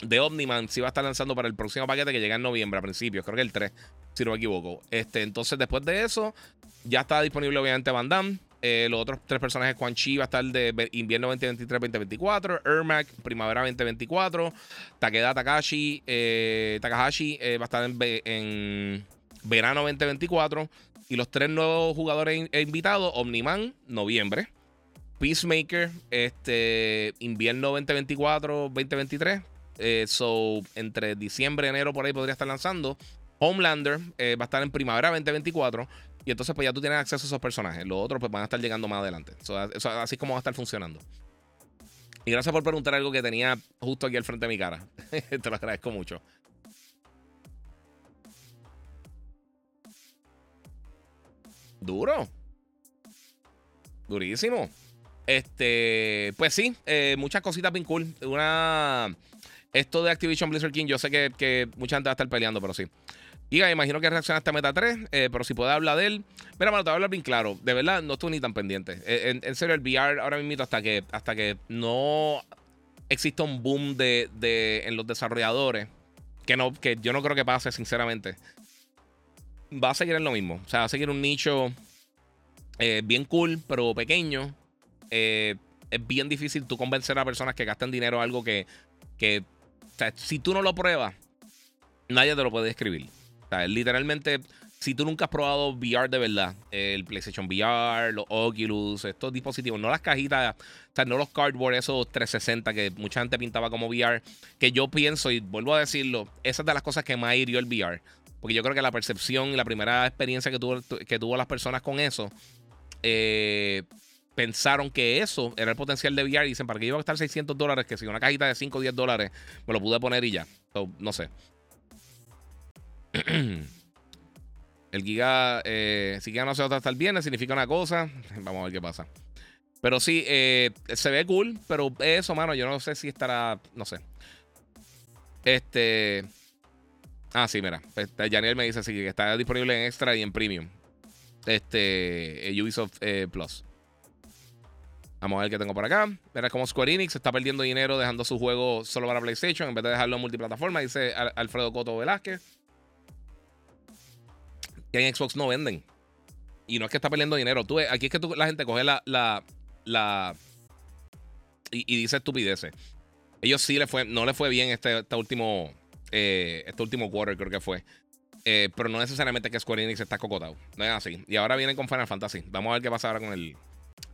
de Omniman sí va a estar lanzando para el próximo paquete que llega en noviembre a principios, creo que el 3, si no me equivoco. Este, entonces, después de eso, ya está disponible obviamente Van Damme. Eh, los otros tres personajes, Quan Chi va a estar de invierno 2023-2024, Ermac, primavera 2024, Takeda Takashi, eh, Takahashi eh, va a estar en, verano 2024. Y los tres nuevos jugadores invitados, Omniman, noviembre. Peacemaker, este, invierno 2024-2023, eh, so, entre diciembre y enero por ahí podría estar lanzando. Homelander eh, va a estar en primavera 2024. Y entonces, pues ya tú tienes acceso a esos personajes. Los otros, pues van a estar llegando más adelante. así es como va a estar funcionando. Y gracias por preguntar algo que tenía justo aquí al frente de mi cara. Te lo agradezco mucho. Duro. Durísimo. Este, pues sí, eh, muchas cositas bien cool. Una esto de Activision Blizzard King, yo sé que, mucha gente va a estar peleando, pero sí. Y imagino que reaccionaste a Meta 3, eh, pero si puedes hablar de él. Mira, mano, te voy a hablar bien claro. De verdad, no estoy ni tan pendiente. Eh, en, serio, el VR ahora mismo, hasta que, hasta que no exista un boom de, en los desarrolladores, que, no, que yo no creo que pase, sinceramente, va a seguir en lo mismo. O sea, va a seguir un nicho eh, bien cool, pero pequeño. es bien difícil tú convencer a personas que gasten dinero algo que, que si tú no lo pruebas, nadie te lo puede describir. Literalmente, si tú nunca has probado VR de verdad, el PlayStation VR, los Oculus, estos dispositivos, no las cajitas, o sea, no los cardboard, esos 360 que mucha gente pintaba como VR, que yo pienso, y vuelvo a decirlo, esa es de las cosas que más hirió el VR. Porque yo creo que la percepción y la primera experiencia que, tuvo, que tuvo las personas con eso, eh, pensaron que eso era el potencial de VR y dicen, ¿para qué iba a gastar 600 dólares? Que si una cajita de 5 o 10 dólares me lo pude poner y ya. no sé. el Giga, eh, si Giga no se va a estar bien, significa una cosa. Vamos a ver qué pasa. Pero sí, eh, se ve cool, pero eso, mano, yo no sé si estará, no sé. Este... Ah, sí, mira. Este, Janiel me dice sí, que está disponible en extra y en premium. Este, Ubisoft eh, Plus. Vamos a ver qué tengo por acá. Verás como Square Enix está perdiendo dinero dejando su juego solo para PlayStation en vez de dejarlo en multiplataforma, dice Alfredo Coto Velázquez. Que en Xbox no venden. Y no es que está perdiendo dinero. Tú, aquí es que la gente coge la. la, la y, dice estupideces. Ellos sí le fue, no le fue bien este, este último. Eh, este último quarter, creo que fue. Eh, pero no necesariamente que Square Enix está cocotado. No es así. Y ahora vienen con Final Fantasy. Vamos a ver qué pasa ahora con el,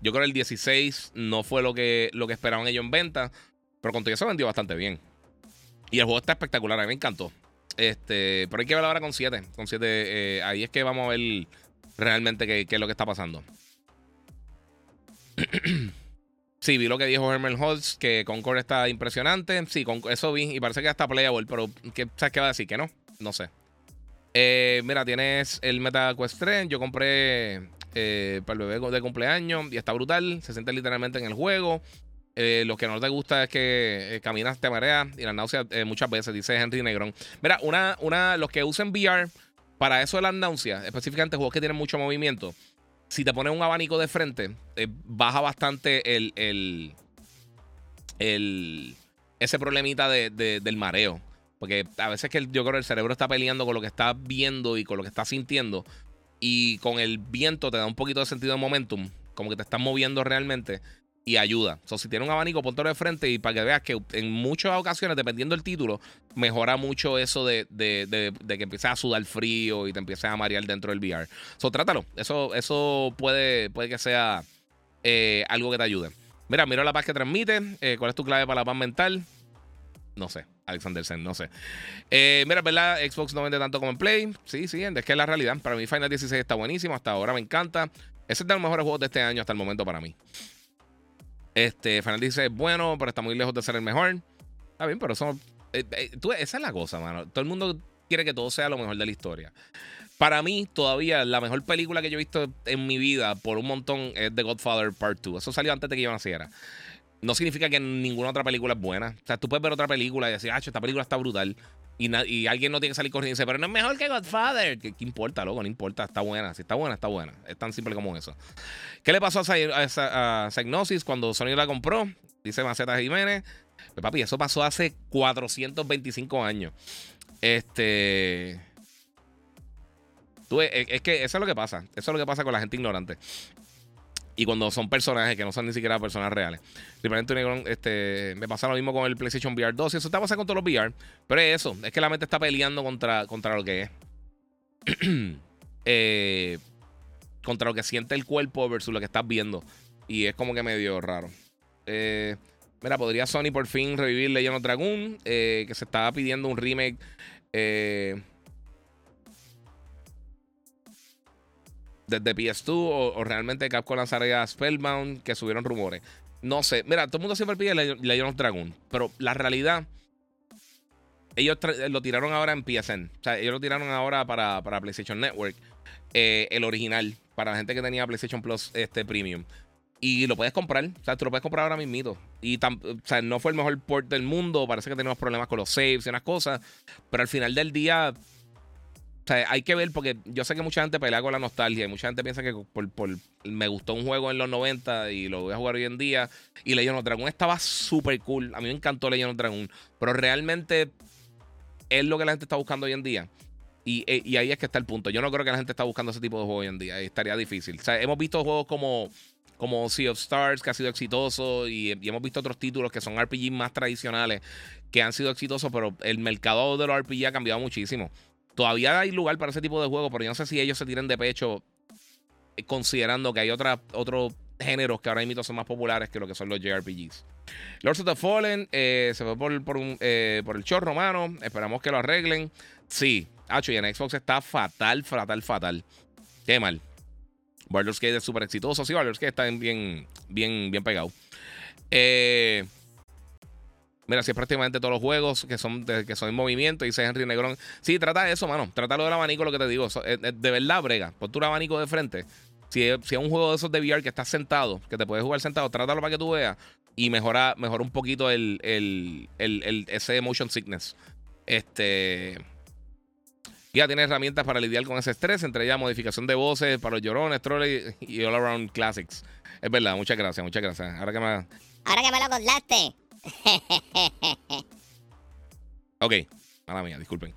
yo creo que el 16 no fue lo que, lo que esperaban ellos en venta, pero con todo eso vendió bastante bien. Y el juego está espectacular, a mí me encantó. Este, pero hay que ver ahora con 7. Con 7, eh, ahí es que vamos a ver realmente qué, es lo que está pasando. sí, vi lo que dijo Herman Holtz, que Concord está impresionante. Sí, con, eso vi y parece que está playable, pero ¿qué, ¿sabes qué va a decir? Que no, no sé. Eh, mira, tienes el Meta Quest 3. Yo compré eh, para el bebé de cumpleaños y está brutal. Se siente literalmente en el juego. Eh, lo que no te gusta es que caminas, te mareas y la náusea muchas veces, dice Henry Negrón. Mira, una, una, los que usen VR para eso de las náuseas, específicamente juegos que tienen mucho movimiento, si te pones un abanico de frente, baja bastante el, el, el, ese problemita de, del mareo. Porque a veces que yo creo que el cerebro está peleando con lo que está viendo y con lo que está sintiendo. Y con el viento te da un poquito de sentido de momentum. Como que te estás moviendo realmente. Y ayuda. O sea, si tienes un abanico, ponte de frente y para que veas que en muchas ocasiones, dependiendo del título, mejora mucho eso de, que empieces a sudar frío y te empieces a marear dentro del VR. So, trátalo. Eso, eso puede, puede que sea eh, algo que te ayude. Mira, mira la paz que transmite. Eh, ¿Cuál es tu clave para la paz mental? No sé. Alexander Sen, no sé. Eh, mira, ¿verdad? Xbox no vende tanto como en Play. Sí, sí, es que es la realidad. Para mí Final 16 está buenísimo. Hasta ahora me encanta. Ese es de los mejores juegos de este año hasta el momento para mí. Este, Final 16 es bueno, pero está muy lejos de ser el mejor. Está bien, pero eso... Eh, eh, esa es la cosa, mano. Todo el mundo quiere que todo sea lo mejor de la historia. Para mí, todavía la mejor película que yo he visto en mi vida por un montón es The Godfather Part 2. Eso salió antes de que yo naciera no significa que ninguna otra película es buena. O sea, tú puedes ver otra película y decir, ah, esta película está brutal. Y, y, alguien no tiene que salir corriendo y pero no es mejor que Godfather. ¿Qué, importa, loco? No importa, está buena. Si está buena, está buena. Es tan simple como eso. ¿Qué le pasó a, Psygnosis cuando Sony la compró? Dice Maceta Jiménez. Pues, papi, eso pasó hace 425 años. Este. Tú, es, es que eso es lo que pasa. Eso es lo que pasa con la gente ignorante. Y cuando son personajes que no son ni siquiera personas reales. este, me pasa lo mismo con el PlayStation VR 2. Y eso está pasando con todos los VR. Pero es eso. Es que la mente está peleando contra, contra lo que es. Eh, contra lo que siente el cuerpo versus lo que estás viendo. Y es como que medio raro. Eh, mira, podría Sony por fin revivir Legend of Dragon. Eh, que se estaba pidiendo un remake. Eh desde PS2 o, realmente Capcom lanzaría Spellbound, que subieron rumores. No sé. Mira, todo el mundo siempre pide Legend of Dragon, pero la realidad, ellos lo tiraron ahora en PSN. O sea, ellos lo tiraron ahora para, para PlayStation Network. Eh, el original, para la gente que tenía PlayStation Plus este, Premium. Y lo puedes comprar. O sea, tú lo puedes comprar ahora mismito. Y o sea, no fue el mejor port del mundo. Parece que tenemos problemas con los saves y unas cosas. Pero al final del día, o sea, hay que ver porque yo sé que mucha gente pelea con la nostalgia y mucha gente piensa que por, me gustó un juego en los 90 y lo voy a jugar hoy en día. Y Legend of Dragon estaba súper cool. A mí me encantó Legend of Dragon. Pero realmente es lo que la gente está buscando hoy en día. Y, eh, y, ahí es que está el punto. Yo no creo que la gente está buscando ese tipo de juego hoy en día. Estaría difícil. O sea, hemos visto juegos como, como Sea of Stars, que ha sido exitoso. Y, y hemos visto otros títulos que son RPG más tradicionales, que han sido exitosos. Pero el mercado de los RPG ha cambiado muchísimo. Todavía hay lugar para ese tipo de juegos, pero yo no sé si ellos se tiren de pecho eh, considerando que hay otros géneros que ahora mismo son más populares que lo que son los JRPGs. Lords of the Fallen eh, se fue por, por, eh, el chorro, mano. Esperamos que lo arreglen. Sí, Hacho, y en Xbox está fatal, fatal, fatal. Qué mal. Baldur's Gate es súper exitoso. Sí, Baldur's Gate está bien, bien, bien pegado. Eh, Mira, si es prácticamente todos los juegos que son, que son en movimiento, dice Henry Negrón. Sí, trata de eso, mano. Trata lo del abanico, lo que te digo. de verdad, brega. Pon tu abanico de frente. Si es, si es, un juego de esos de VR que estás sentado, que te puedes jugar sentado, trátalo para que tú veas y mejora, mejora un poquito el, el, el, ese motion sickness. Este. Ya tiene herramientas para lidiar con ese estrés, entre ellas modificación de voces para los llorones, trolls y all around classics. Es verdad, muchas gracias, muchas gracias. Ahora que me. Ahora que me lo contaste. ok, mala mía, disculpen.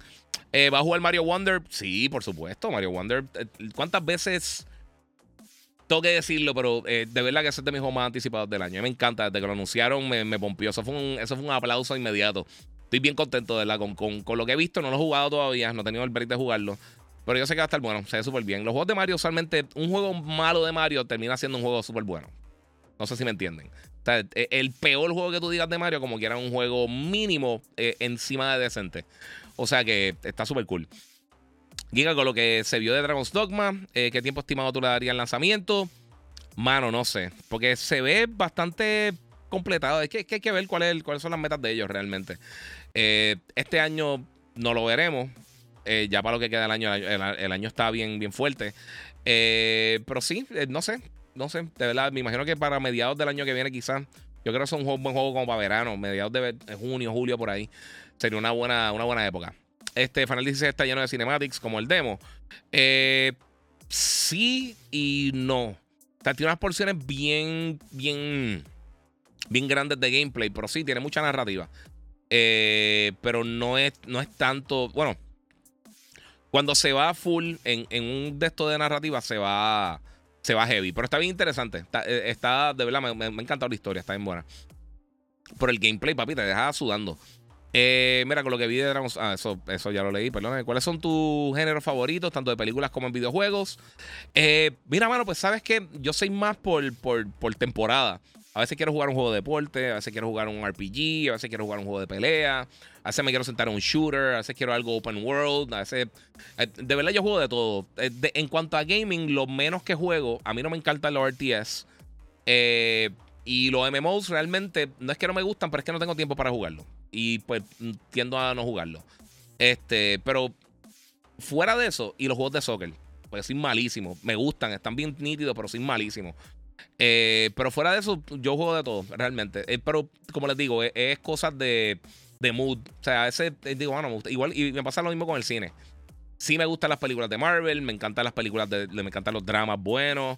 Eh, ¿Va a jugar Mario Wonder? Sí, por supuesto, Mario Wonder. Eh, ¿Cuántas veces tengo que decirlo, pero eh, de verdad que ese es de mis juegos más anticipados del año. Me encanta, desde que lo anunciaron me, me pompió. Eso fue, un, eso fue un aplauso inmediato. Estoy bien contento, de verdad, con, con, con, lo que he visto. No lo he jugado todavía, no he tenido el break de jugarlo. Pero yo sé que va a estar bueno, se ve súper bien. Los juegos de Mario, usualmente, un juego malo de Mario termina siendo un juego súper bueno. No sé si me entienden. E, el peor juego que tú digas de Mario, como que era un juego mínimo eh, encima de decente. O sea que está súper cool. Giga, con lo que se vio de Dragon's Dogma, eh, ¿qué tiempo estimado tú le darías al lanzamiento? Mano, no sé. Porque se ve bastante completado. Es que, hay que ver cuáles son las metas de ellos realmente. Eh, este año no lo veremos. ya para lo que queda el año, el, año está bien, bien fuerte. Pero sí, no sé, no sé, de verdad, me imagino que para mediados del año que viene quizás, yo creo que es un buen juego como para verano, mediados de junio, julio, por ahí, sería una buena, una buena época. Este Final 16 está lleno de cinematics como el demo. sí y no. O sea, tiene unas porciones bien, bien, bien grandes de gameplay, pero sí, tiene mucha narrativa. pero no es, no es tanto. Bueno, cuando se va full en, un de de narrativa, se va, se va heavy. Pero está bien interesante. Está, eh, de verdad, me, ha encantado la historia. Está bien buena. Por el gameplay, papi, te deja sudando. Eh, mira, con lo que vi de Dragon Ah, eso, eso ya lo leí, perdón. ¿Cuáles son tus géneros favoritos, tanto de películas como en videojuegos? Eh, mira, mano, pues sabes que yo soy más por, por, por temporada. A veces quiero jugar un juego de deporte, a veces quiero jugar un RPG, a veces quiero jugar un juego de pelea, a veces me quiero sentar a un shooter, a veces quiero algo open world, a veces... Eh, de verdad yo juego de todo. Eh, en cuanto a gaming, lo menos que juego, a mí no me encantan los RTS. Eh, y los MMOs realmente no es que no me gustan, pero es que no tengo tiempo para jugarlo. Y pues tiendo a no jugarlo. Este, pero fuera de eso, y los juegos de soccer, pues soy malísimo. Me gustan, están bien nítidos, pero soy malísimo. Eh, pero fuera de eso, yo juego de todo, realmente. Pero como les digo, es, cosas de, de, mood. O sea, a veces eh, digo, bueno, me gusta. Igual, y me pasa lo mismo con el cine. Sí me gustan las películas de Marvel, me encantan las películas de. Me encantan los dramas buenos.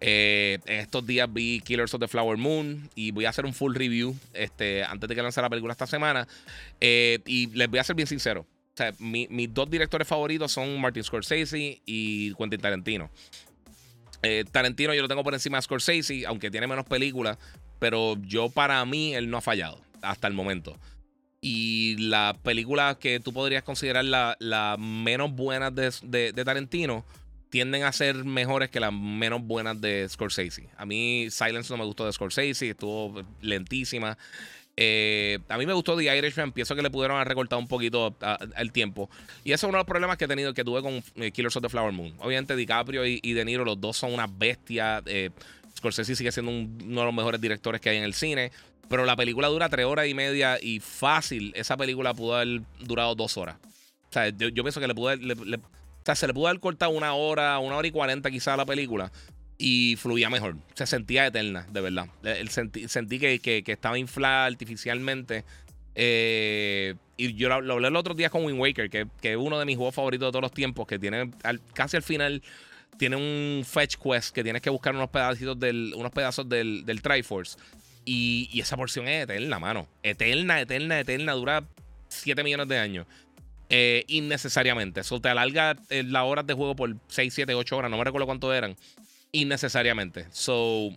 estos días vi Killers of the Flower Moon y voy a hacer un full review este, antes de que lance la película esta semana. y les voy a ser bien sincero. O sea, mis dos directores favoritos son Martin Scorsese y Quentin Tarantino. Eh, Tarantino yo lo tengo por encima de Scorsese, aunque tiene menos películas, pero yo para mí él no ha fallado hasta el momento. Y las películas que tú podrías considerar las la menos buenas de, de, Tarantino tienden a ser mejores que las menos buenas de Scorsese. A mí Silence no me gustó de Scorsese, estuvo lentísima. Eh, a mí me gustó The Irishman. Pienso que le pudieron haber recortado un poquito el tiempo. Y ese es uno de los problemas que he tenido, que tuve con eh, Killers of the Flower Moon. Obviamente, DiCaprio y, De Niro, los dos son una bestia. Eh, Scorsese sigue siendo uno de los mejores directores que hay en el cine. Pero la película dura tres horas y media y fácil. Esa película pudo haber durado dos horas. O sea, yo, pienso que le pudo o sea, se le pudo haber cortado una hora, una hora y cuarenta quizás a la película y fluía mejor. Se sentía eterna, de verdad. El, sentí, sentí que, que, estaba inflada artificialmente. Eh, y yo lo, hablé el otro día con Wind Waker, que, es uno de mis juegos favoritos de todos los tiempos, que tiene casi al final tiene un fetch quest que tienes que buscar unos pedacitos del, unos pedazos del, del Triforce. Y, esa porción es eterna, mano. Eterna, eterna, eterna. Dura 7 millones de años. Eh, innecesariamente. Eso te alarga eh, las horas de juego por 6, 7, 8 horas. No me recuerdo cuánto eran innecesariamente. So,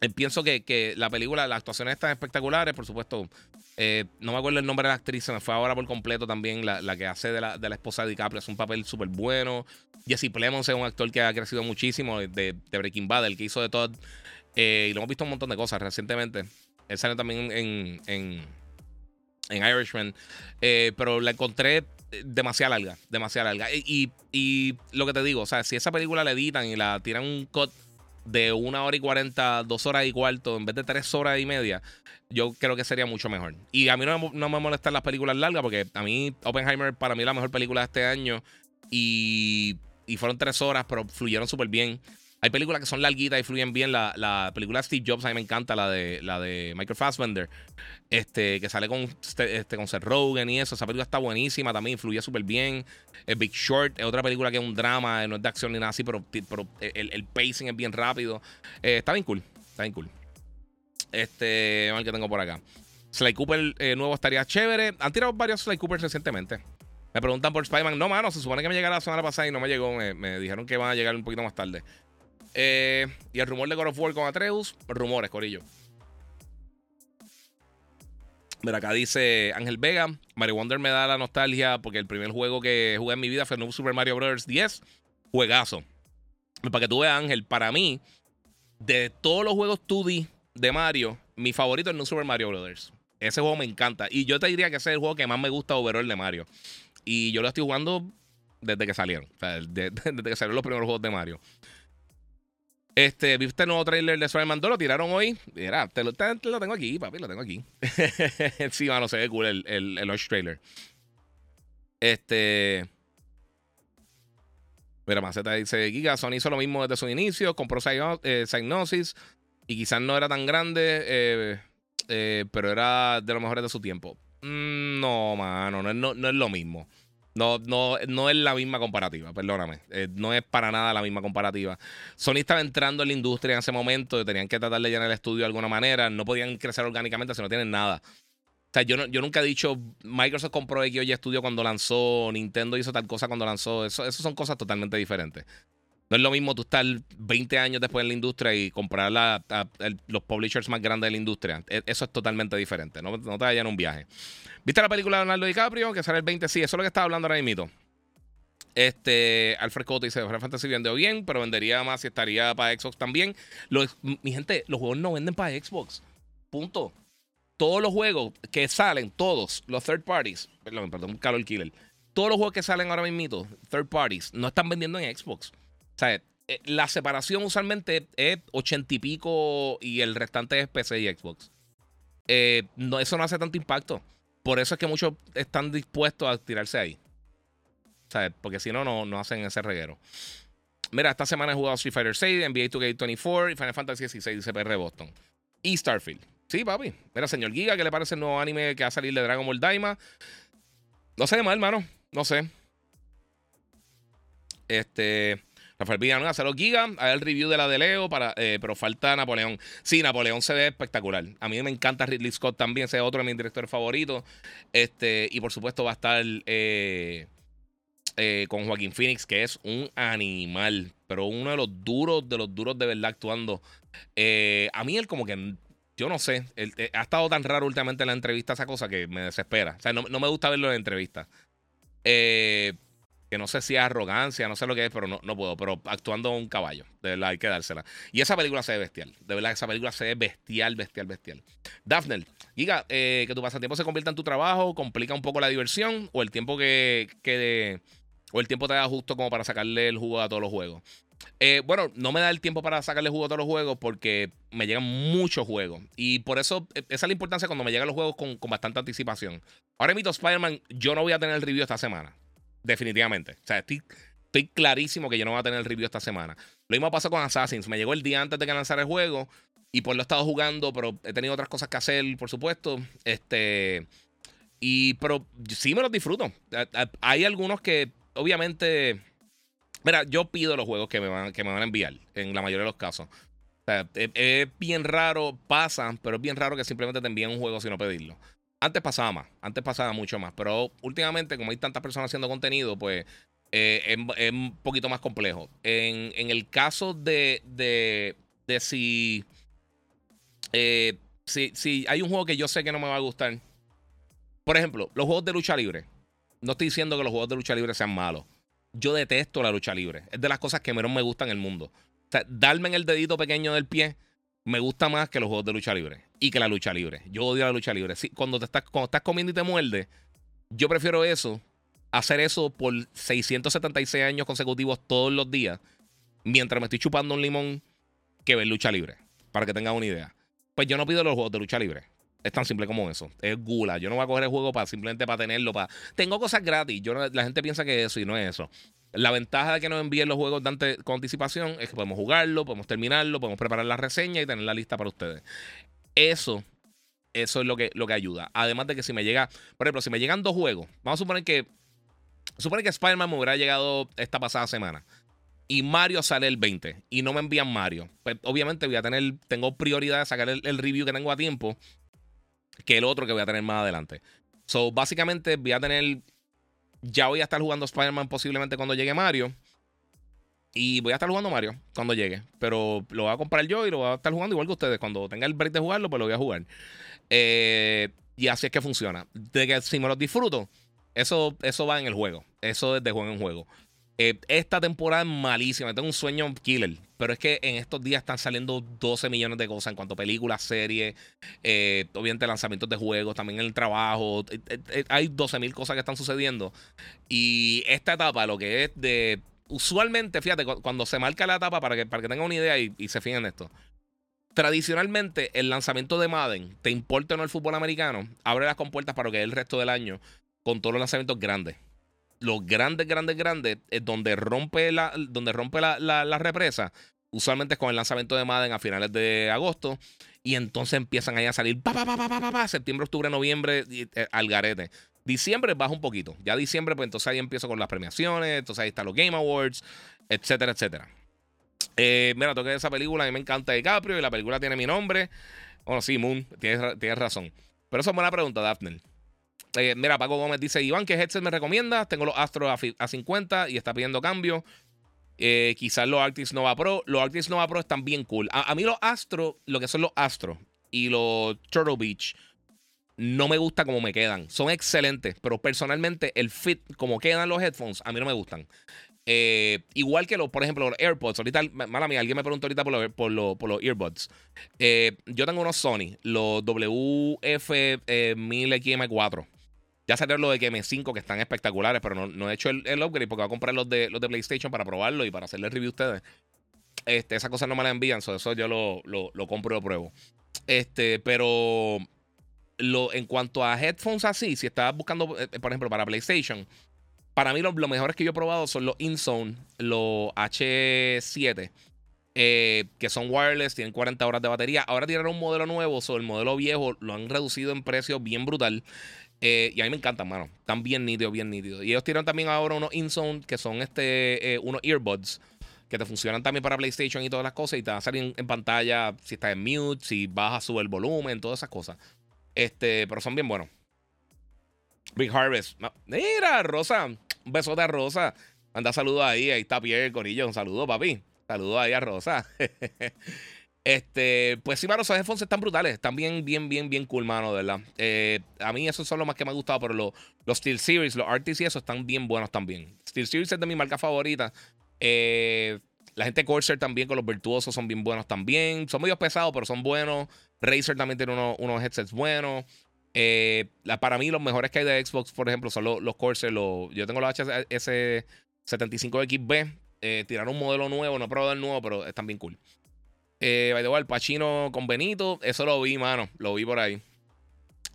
eh, pienso que, la película, las actuaciones están espectaculares, por supuesto. Eh, no me acuerdo el nombre de la actriz, se me fue ahora por completo también. La, que hace de la, de la, esposa de DiCaprio es un papel súper bueno. Jesse Plemons es un actor que ha crecido muchísimo de, Breaking Bad, el que hizo de todo. Eh, y lo hemos visto un montón de cosas recientemente. Él sale también en, en, en Irishman. pero la encontré demasiado larga, demasiado larga. Y, y, lo que te digo, o sea, si esa película la editan y la tiran un cut de una hora y cuarenta, dos horas y cuarto, en vez de tres horas y media, yo creo que sería mucho mejor. Y a mí no, no me molestan las películas largas, porque a mí Oppenheimer para mí es la mejor película de este año. Y, y fueron tres horas, pero fluyeron súper bien. Hay películas que son larguitas y fluyen bien. La, la, película Steve Jobs a mí me encanta, la de, la de Michael Fassbender, este, que sale con, este, este con Seth Rogen y eso. Esa película está buenísima también, fluye súper bien. El Big Short es otra película que es un drama, no es de acción ni nada así, pero, pero el, pacing es bien rápido. Eh, está bien cool, está bien cool. Este, a ver qué tengo por acá. Sly Cooper eh, nuevo estaría chévere. Han tirado varios Sly Cooper recientemente. Me preguntan por Spider-Man. No, mano, se supone que me llegara la semana pasada y no me llegó. Me, me, dijeron que van a llegar un poquito más tarde. Eh, y el rumor de God of War con Atreus, rumores, Corillo. Mira, acá dice Ángel Vega, Mario Wonder me da la nostalgia porque el primer juego que jugué en mi vida fue Super Mario Bros. 10. Juegazo. Para que tú veas, Ángel, para mí, de todos los juegos 2D de Mario, mi favorito es New Super Mario Bros. Ese juego me encanta. Y yo te diría que ese es el juego que más me gusta overall de Mario. Y yo lo estoy jugando desde que salieron. Desde que salieron los primeros juegos de Mario. Este, ¿viste el nuevo trailer de Spider-Man 2? Lo tiraron hoy. Mira, te lo, tengo aquí, papi, lo tengo aquí. sí, mano, se ve cool el, el, el trailer. Este. Mira, Maceta dice, Giga, Sony hizo lo mismo desde su inicio, compró eh, Psygnosis y quizás no era tan grande, eh, eh, pero era de lo mejores de su tiempo. Mm, no, mano, no, no, no, es lo mismo. No, no, no es la misma comparativa, perdóname. no es para nada la misma comparativa. Sony estaba entrando en la industria en ese momento, tenían que tratar de llenar el estudio de alguna manera, no podían crecer orgánicamente si no tienen nada. O sea, yo, yo nunca he dicho, Microsoft compró XY Studio cuando lanzó, Nintendo hizo tal cosa cuando lanzó. Eso, son cosas totalmente diferentes. No es lo mismo tú estar 20 años después en la industria y comprar los publishers más grandes de la industria. E, eso es totalmente diferente. No, no te vayan en un viaje. ¿Viste la película de Leonardo DiCaprio? Que sale el 20. Sí, eso es lo que estaba hablando ahora mismo. Este, Alfred Cote dice: Final Fantasy vendió bien, pero vendería más si estaría para Xbox también. mi gente, los juegos no venden para Xbox. Punto todos los juegos que salen, todos los third parties, perdón, perdón, Carol Killer, todos los juegos que salen ahora mismo, third parties, no están vendiendo en Xbox. O sea, eh, la separación usualmente es 80 y pico y el restante es PC y Xbox. Eh, no, eso no hace tanto impacto. Por eso es que muchos están dispuestos a tirarse ahí. Sea, porque si no, no hacen ese reguero. Mira, esta semana he jugado Street Fighter 6, NBA 2K24 y Final Fantasy XVI, dice PR Boston. Y Starfield. Sí, papi. Mira, señor Giga, ¿qué le parece el nuevo anime que va a salir de Dragon Ball Daima? No sé mal, hermano. No sé. Este. Rafael Villanueva, hacer los Giga, hay el review de la de Leo, para, eh, pero falta Napoleón. Sí, Napoleón se ve espectacular. A mí me encanta Ridley Scott también, ese es otro de mis directores favoritos. Este, y por supuesto va a estar eh, eh, con Joaquín Phoenix, que es un animal, pero uno de los duros, de los duros de verdad actuando. a mí él como que yo no sé. Eh, ha estado tan raro últimamente en la entrevista esa cosa que me desespera. O sea, no, me gusta verlo en entrevistas. Eh, que no sé si es arrogancia, no sé lo que es, pero no, no puedo. Pero actuando un caballo, de verdad, hay que dársela. Y esa película se ve bestial. De verdad, esa película se ve bestial, bestial, bestial. Daphne, diga eh, que tu pasatiempo se convierta en tu trabajo, complica un poco la diversión, o el tiempo que, que o el tiempo te da justo como para sacarle el jugo a todos los juegos. Eh, bueno, no me da el tiempo para sacarle jugo a todos los juegos porque me llegan muchos juegos. Y por eso, e, esa es la importancia cuando me llegan los juegos con, bastante anticipación. Ahora mismo, Spider-Man, yo no voy a tener el review esta semana. Definitivamente. O sea, estoy, estoy clarísimo que yo no voy a tener el review esta semana. Lo mismo pasó con Assassins. Me llegó el día antes de que lanzara el juego. Y pues lo he estado jugando, pero he tenido otras cosas que hacer, por supuesto. Este. Y, pero sí me los disfruto. Hay algunos que, obviamente Mira, yo pido los juegos que me van, que me van a enviar, en la mayoría de los casos. O sea, es, bien raro, pasa, pero es bien raro que simplemente te envíen un juego sin no pedirlo. Antes pasaba más, antes pasaba mucho más, pero últimamente, como hay tantas personas haciendo contenido, pues eh, es, un poquito más complejo. En, el caso de, eh, si hay un juego que yo sé que no me va a gustar, por ejemplo, los juegos de lucha libre. No estoy diciendo que los juegos de lucha libre sean malos yo detesto la lucha libre. Es de las cosas que menos me gustan en el mundo. O sea, darme en el dedito pequeño del pie me gusta más que los juegos de lucha libre y que la lucha libre. Yo odio la lucha libre. cuando, te estás, cuando estás comiendo y te muerde, yo prefiero eso, hacer eso por 676 años consecutivos todos los días, mientras me estoy chupando un limón, que ver lucha libre. Para que tengan una idea. Pues yo no pido los juegos de lucha libre. Es tan simple como eso. Es gula. Yo no voy a coger el juego para simplemente para tenerlo. Para... Tengo cosas gratis. Yo la gente piensa que es eso y no es eso. La ventaja de que nos envíen los juegos con anticipación es que podemos jugarlo, podemos terminarlo, podemos preparar la reseña y tener la lista para ustedes. Eso, eso es lo que, lo que ayuda. Además de que si me llega, por ejemplo, si me llegan dos juegos, vamos a suponer que, supone que Spider-Man me hubiera llegado esta pasada semana y Mario sale el 20 y no me envían Mario, pues obviamente voy a tener, tengo prioridad de sacar el review que tengo a tiempo que el otro que voy a tener más adelante. So, básicamente voy a tener. Ya voy a estar jugando Spider-Man posiblemente cuando llegue Mario. Y voy a estar jugando Mario cuando llegue. Pero lo voy a comprar yo y lo voy a estar jugando igual que ustedes. Cuando tenga el break de jugarlo, pues lo voy a jugar. Eh, y así es que funciona. De que si me los disfruto, eso, eso va en el juego. Eso es de juego en juego. Eh, esta temporada es malísima. Tengo un sueño killer. Pero es que en estos días están saliendo 12 millones de cosas en cuanto a películas, series, eh, obviamente lanzamientos de juegos, también el trabajo. Eh, hay 12 mil cosas que están sucediendo. Y esta etapa, lo que es de. Usualmente, fíjate, cuando se marca la etapa, para que, para que tengan una idea y, se fijen en esto. Tradicionalmente, el lanzamiento de Madden, te importa o no el fútbol americano, abre las compuertas para que el resto del año con todos los lanzamientos grandes. Los grandes, grandes, grandes, es donde rompe la, donde rompe la, la, represa, usualmente es con el lanzamiento de Madden a finales de agosto. Y entonces empiezan ahí a salir pa, pa, pa, septiembre, octubre, noviembre, eh, al garete. Diciembre baja un poquito. Ya diciembre, pues entonces ahí empiezo con las premiaciones, entonces ahí están los Game Awards, etcétera, etcétera. Eh, mira, toqué esa película, a mí me encanta DiCaprio y la película tiene mi nombre. Bueno, sí, Moon, tienes, tienes razón. Pero eso es buena pregunta, Daphne. Eh, mira, Paco Gómez dice: Iván, ¿qué headset me recomienda? Tengo los Astro a, 50 y está pidiendo cambio. Eh, quizás los Arctis Nova Pro. Los Arctis Nova Pro están bien cool. A, mí los Astro, lo que son los Astro y los Turtle Beach, no me gusta como me quedan. Son excelentes, pero personalmente el fit, como quedan los headphones, a mí no me gustan. Eh, igual que los, por ejemplo, los AirPods. Ahorita, mala mía, alguien me preguntó ahorita por, por, los earbuds. yo tengo unos Sony, los WF-1000XM4. Ya salieron los de KM5 que están espectaculares, pero no, no he hecho el, upgrade porque voy a comprar los de, los de PlayStation para probarlo y para hacerle review a ustedes. Este, esas cosas no me las envían, eso yo lo, lo, compro y lo pruebo. Este, pero lo, en cuanto a headphones así, si estás buscando, eh, por ejemplo, para PlayStation, para mí los mejores que yo he probado son los InZone, los H7, eh, que son wireless, tienen 40 horas de batería. Ahora tienen un modelo nuevo, o el modelo viejo lo han reducido en precio bien brutal. Eh, y a mí me encantan, mano. Están bien nítidos, bien nítidos. Y ellos tiran también ahora unos InZone, que son este, eh, unos earbuds, que te funcionan también para PlayStation y todas las cosas. Y te van a salir en, pantalla si estás en mute, si bajas, sube el volumen, todas esas cosas. Este, pero son bien buenos. Big Harvest. Mira, Rosa. Un besote a Rosa. Manda saludos ahí. Ahí está Pierre Corillo. Un saludo, papi. Saludos ahí a Rosa. Este, pues sí, mano, esos headphones están brutales. Están bien, bien, bien, bien cool, mano, de verdad. Eh, a mí esos son los más que me han gustado, pero los, los Steel Series, los Artis y eso están bien buenos también. Steel Series es de mi marca favorita. Eh, la gente Corsair también con los virtuosos son bien buenos también. Son medio pesados, pero son buenos. Razer también tiene unos, headsets buenos. Eh, para mí, los mejores que hay de Xbox, por ejemplo, son los, los Corsair. yo tengo los HS75XB. tiraron un modelo nuevo, no he probado el nuevo, pero están bien cool. Eh, by the way, el Pachino con Benito, eso lo vi, mano. Lo vi por ahí.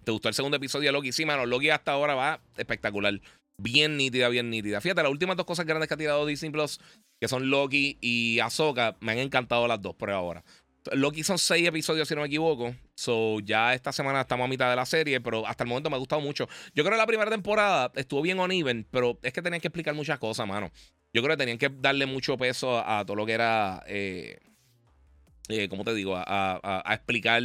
¿Te gustó el segundo episodio de Loki? Sí, mano. Loki hasta ahora va espectacular. Bien nítida, bien nítida. Fíjate, las últimas dos cosas grandes que ha tirado Disney Plus, que son Loki y Ahsoka, me han encantado las dos por ahora. Loki son seis episodios, si no me equivoco. So, ya esta semana estamos a mitad de la serie, pero hasta el momento me ha gustado mucho. Yo creo que la primera temporada estuvo bien uneven, pero es que tenían que explicar muchas cosas, mano. Yo creo que tenían que darle mucho peso a, todo lo que era eh, eh, como te digo, a, explicar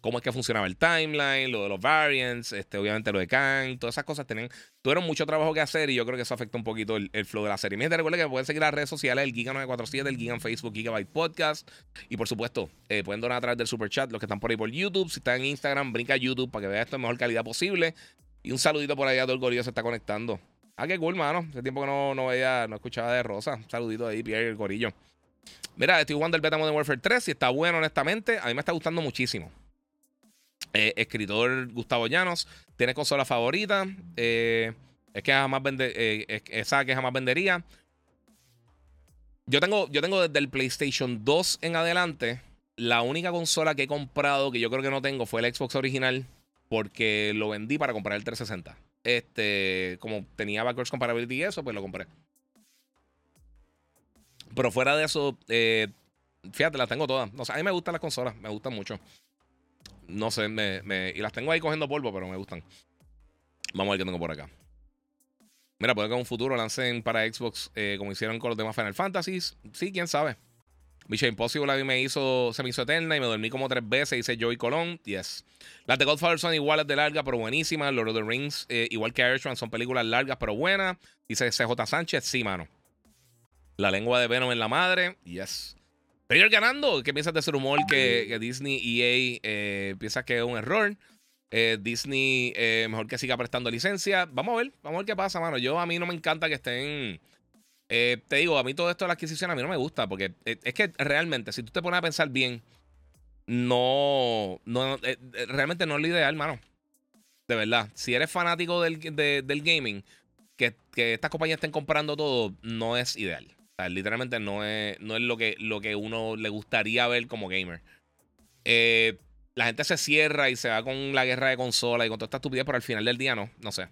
cómo es que funcionaba el timeline, lo de los variants, este, obviamente lo de Kang, todas esas cosas tienen, tuvieron mucho trabajo que hacer y yo creo que eso afecta un poquito el, flow de la serie. Miren, recuerden que pueden seguir las redes sociales, el Giga947, el Giga en Facebook, Gigabyte Podcast y por supuesto, eh, pueden donar a través del Super Chat los que están por ahí por YouTube. Si están en Instagram, brinca a YouTube para que vean esto en mejor calidad posible. Y un saludito por allá, todo el gorillo se está conectando. Ah, qué cool, mano. Hace tiempo que no, no veía, no escuchaba de Rosa. Un saludito ahí, Pierre, el gorillo. Mira, estoy jugando el Beta Modern Warfare 3 y está bueno, honestamente. A mí me está gustando muchísimo. Eh, escritor Gustavo Llanos tiene consola favorita. Eh, es que jamás vende, eh, esa que jamás vendería. Yo tengo, yo tengo desde el PlayStation 2 en adelante. La única consola que he comprado que yo creo que no tengo fue el Xbox original. Porque lo vendí para comprar el 360. Este, como tenía backwards compatibility y eso, pues lo compré. Pero fuera de eso, eh, fíjate, las tengo todas. a mí me gustan las consolas, me gustan mucho. No sé, me, y las tengo ahí cogiendo polvo, pero me gustan. Vamos a ver qué tengo por acá. Mira, puede que en un futuro lancen para Xbox eh, como hicieron con los demás Final Fantasies. Sí, quién sabe. Mission Impossible a mí me hizo, se me hizo eterna y me dormí como tres veces. Dice Joey Colón. Yes. Las de Godfather son iguales de largas, pero buenísimas. Lord of the Rings, eh, igual que Irishman, son películas largas, pero buenas. Dice CJ Sánchez. Sí, mano. La lengua de Venom en la madre. Yes. Pero ganando. ¿Qué piensas de ese rumor que, Disney EA eh, piensa que es un error? Eh, Disney, eh, mejor que siga prestando licencia. Vamos a ver, vamos a ver qué pasa, mano. Yo a mí no me encanta que estén. te digo, a mí todo esto de la adquisición a mí no me gusta. Porque es que realmente, si tú te pones a pensar bien, no. no realmente no es lo ideal, mano. De verdad. Si eres fanático del, del gaming, que, que estas compañías estén comprando todo, no es ideal literalmente no es, no es lo, que, lo que uno le gustaría ver como gamer. Eh, la gente se cierra y se va con la guerra de consola y con toda esta estupidez, pero al final del día no, no sé.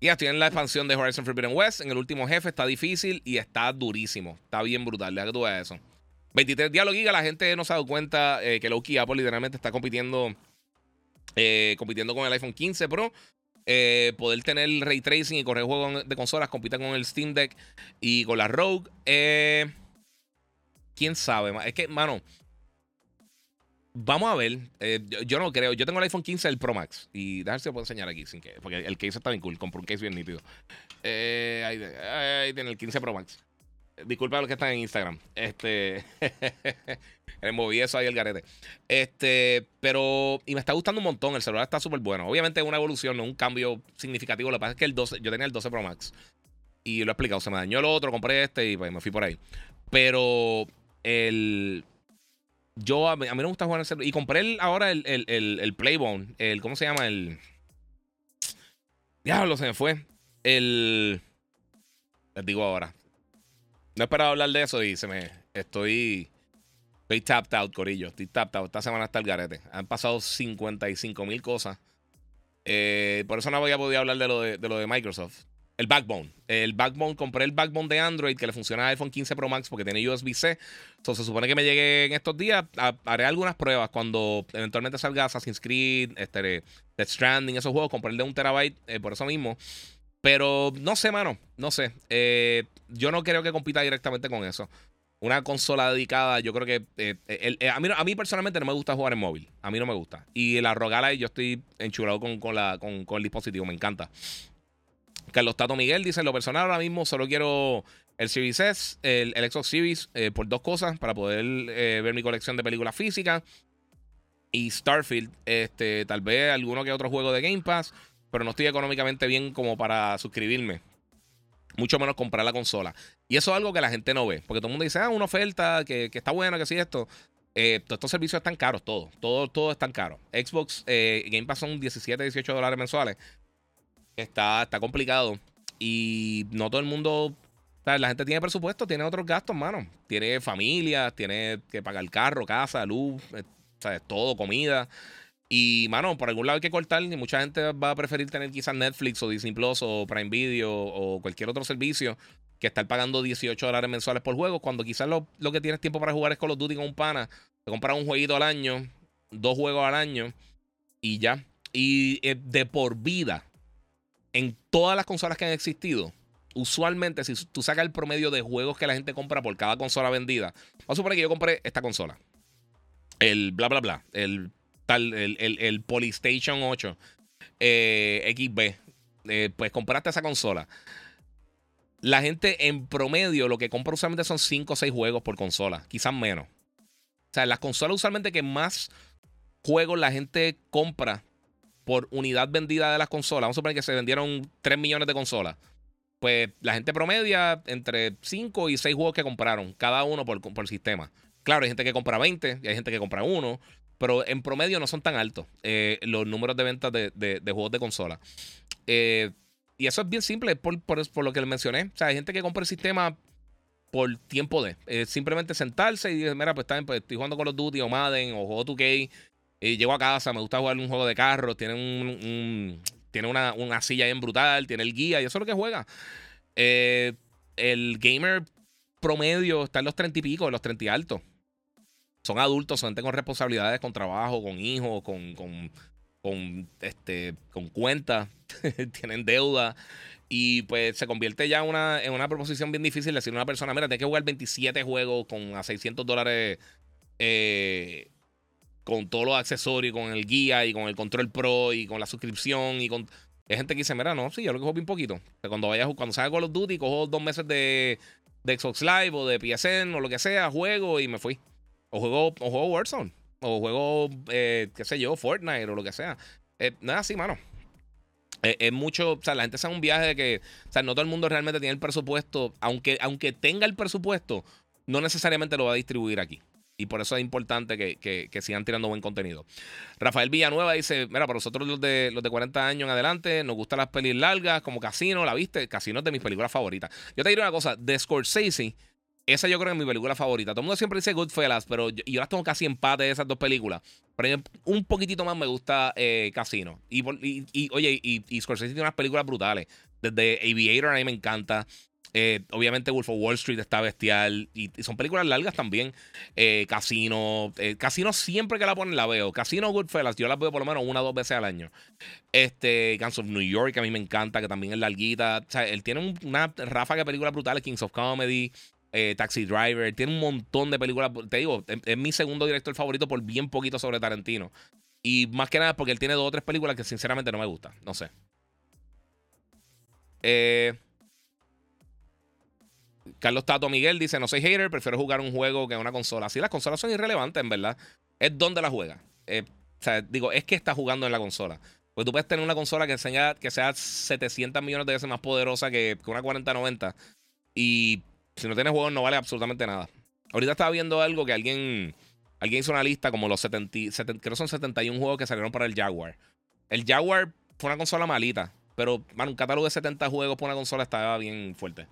Y ya estoy en la expansión de Horizon Forbidden West. En el último jefe está difícil y está durísimo. Está bien brutal. Deja que tú veas eso. 23 Diablo Giga, la gente no se ha dado cuenta eh, que Loki Apple literalmente está compitiendo, eh, compitiendo con el iPhone 15 Pro. Eh, poder tener ray tracing y correr juegos de consolas, compita con el Steam Deck y con la Rogue. Quién sabe, es que, mano, Vamos a ver. yo, no creo. Yo tengo el iPhone 15, el Pro Max. Y déjame si lo puedo enseñar aquí. sin que Porque el case está bien cool. Compré un case bien nítido. ahí, ahí, tiene el 15 Pro Max. Disculpa a los que están en Instagram. Este. me moví eso ahí el garete. Este. Pero. Y me está gustando un montón. El celular está súper bueno. Obviamente es una evolución, no un cambio significativo. Lo que pasa es que el 12. Yo tenía el 12 Pro Max. Y lo he explicado. Se me dañó el otro, compré este y pues me fui por ahí. Pero. El. Yo. A mí, no me gusta jugar en el celular. Y compré el, ahora el, el, el, el Playbone. El. ¿Cómo se llama? El. Diablo, se me fue. El. Les digo ahora. No esperaba hablar de eso y se me. Estoy. Estoy tapped out, Corillo. Estoy tapped out. Esta semana está el garete. Han pasado 55 mil cosas. Eh, por eso no voy a poder hablar de lo de, lo de Microsoft. El Backbone. El Backbone, compré el Backbone de Android que le funciona al iPhone 15 Pro Max porque tiene USB-C. Entonces se supone que me llegue en estos días. haré algunas pruebas cuando eventualmente salga Assassin's Creed, este, Death Stranding, esos juegos. Compré el de un terabyte eh, por eso mismo. Pero no sé, mano. No sé. Eh, yo no creo que compita directamente con eso. Una consola dedicada, yo creo que. Eh, eh, a, mí, personalmente no me gusta jugar en móvil. A mí no me gusta. Y la Rogala, yo estoy enchulado con, con, la, con, el dispositivo. Me encanta. Carlos Tato Miguel dice: lo personal ahora mismo solo quiero el Series S, el, Xbox Series, por dos cosas: para poder ver mi colección de películas físicas. Y Starfield, este, tal vez alguno que otro juego de Game Pass pero no estoy económicamente bien como para suscribirme. Mucho menos comprar la consola. Y eso es algo que la gente no ve. Porque todo el mundo dice, ah, una oferta que, está buena, que sí, esto. Eh, todos estos servicios están caros, todo. Todo, todo están caro. Xbox eh, Game Pass son 17, 18 dólares mensuales. Está, está complicado. Y no todo el mundo. La gente tiene presupuesto, tiene otros gastos, mano. Tiene familia, tiene que pagar carro, casa, luz, eh, todo, comida. Y, mano, por algún lado hay que cortar. Y mucha gente va a preferir tener quizás Netflix o Disney Plus o Prime Video o cualquier otro servicio que estar pagando 18 dólares mensuales por juego. Cuando quizás lo, que tienes tiempo para jugar es Call of Duty con un pana. Te compras un jueguito al año, dos juegos al año y ya. Y eh, de por vida, en todas las consolas que han existido, usualmente si tú sacas el promedio de juegos que la gente compra por cada consola vendida, vamos a suponer que yo compré esta consola. El bla bla bla. El el, el, Polystation 8 eh, XB. Eh, pues compraste esa consola. La gente en promedio lo que compra usualmente son 5 o 6 juegos por consola, quizás menos. O sea, las consolas usualmente que más juegos la gente compra por unidad vendida de las consolas, vamos a suponer que se vendieron 3 millones de consolas, pues la gente promedia entre 5 y 6 juegos que compraron, cada uno por, por sistema. Claro, hay gente que compra 20 y hay gente que compra uno pero en promedio no son tan altos eh, los números de ventas de, juegos de consola. Eh, y eso es bien simple, por, por, lo que mencioné. O sea, hay gente que compra el sistema por tiempo de. Eh, simplemente sentarse y decir, mira, pues, está, pues, estoy jugando Call of Duty o Madden o juego 2K. Y llego a casa, me gusta jugar un juego de carro, tiene un, tiene una, una, silla bien brutal, tiene el guía y eso es lo que juega. el gamer promedio está en los 30 y pico, en los 30 y altos son adultos, son gente con responsabilidades, con trabajo, con hijos, con, con, con, este, con cuentas, tienen deuda. Y pues se convierte ya una, en una proposición bien difícil decirle a una persona, mira, tienes que jugar 27 juegos con a 600 dólares eh, con todos los accesorios, con el guía y con el control pro y con la suscripción y con... Hay gente que dice, mira, no, sí, yo lo que juego bien poquito. cuando vaya, cuando salga Call of Duty, cojo dos meses de, de Xbox Live o de PSN o lo que sea, juego y me fui. O juego, o juego Warzone. O juego, eh, qué sé yo, Fortnite o lo que sea. Eh, es así, mano. Eh, es mucho, o sea, la gente hace un viaje de que, o sea, no todo el mundo realmente tiene el presupuesto. Aunque, aunque tenga el presupuesto, no necesariamente lo va a distribuir aquí. Y por eso es importante que, que, sigan tirando buen contenido. Rafael Villanueva dice: Mira, para nosotros los de, los de 40 años en adelante, nos gustan las pelis largas, como Casino, ¿la viste? Casino es de mis películas favoritas. Yo te diré una cosa: de Scorsese esa yo creo que es mi película favorita. Todo el mundo siempre dice Goodfellas, pero yo, yo las tengo casi empate de esas dos películas. Pero un poquitito más me gusta eh, Casino. Y, oye, y, Scorsese tiene unas películas brutales. Desde Aviator a mí me encanta. Eh, obviamente Wolf of Wall Street está bestial. Y, son películas largas también. Eh, Casino. Casino siempre que la ponen la veo. Casino Goodfellas, yo la veo por lo menos una o dos veces al año. Este, Guns of New York, a mí me encanta, que también es larguita. O sea, él tiene una ráfaga de películas brutales, Kings of Comedy. Taxi Driver, tiene un montón de películas. Te digo, es, mi segundo director favorito por bien poquito sobre Tarantino. Y más que nada porque él tiene dos o tres películas que sinceramente no me gustan. No sé. Eh, Carlos Tato Miguel dice: No soy hater, prefiero jugar un juego que una consola. Sí, las consolas son irrelevantes, en verdad. Es donde la juega. Eh, o sea, digo, es que está jugando en la consola. Pues tú puedes tener una consola que sea, que sea 700 millones de veces más poderosa que, una 4090. Y si no tienes juegos, no vale absolutamente nada. Ahorita estaba viendo algo que alguien, alguien hizo una lista como los 70, creo son 71 juegos que salieron para el Jaguar. El Jaguar fue una consola malita. Pero, man, un catálogo de 70 juegos para una consola estaba bien fuerte.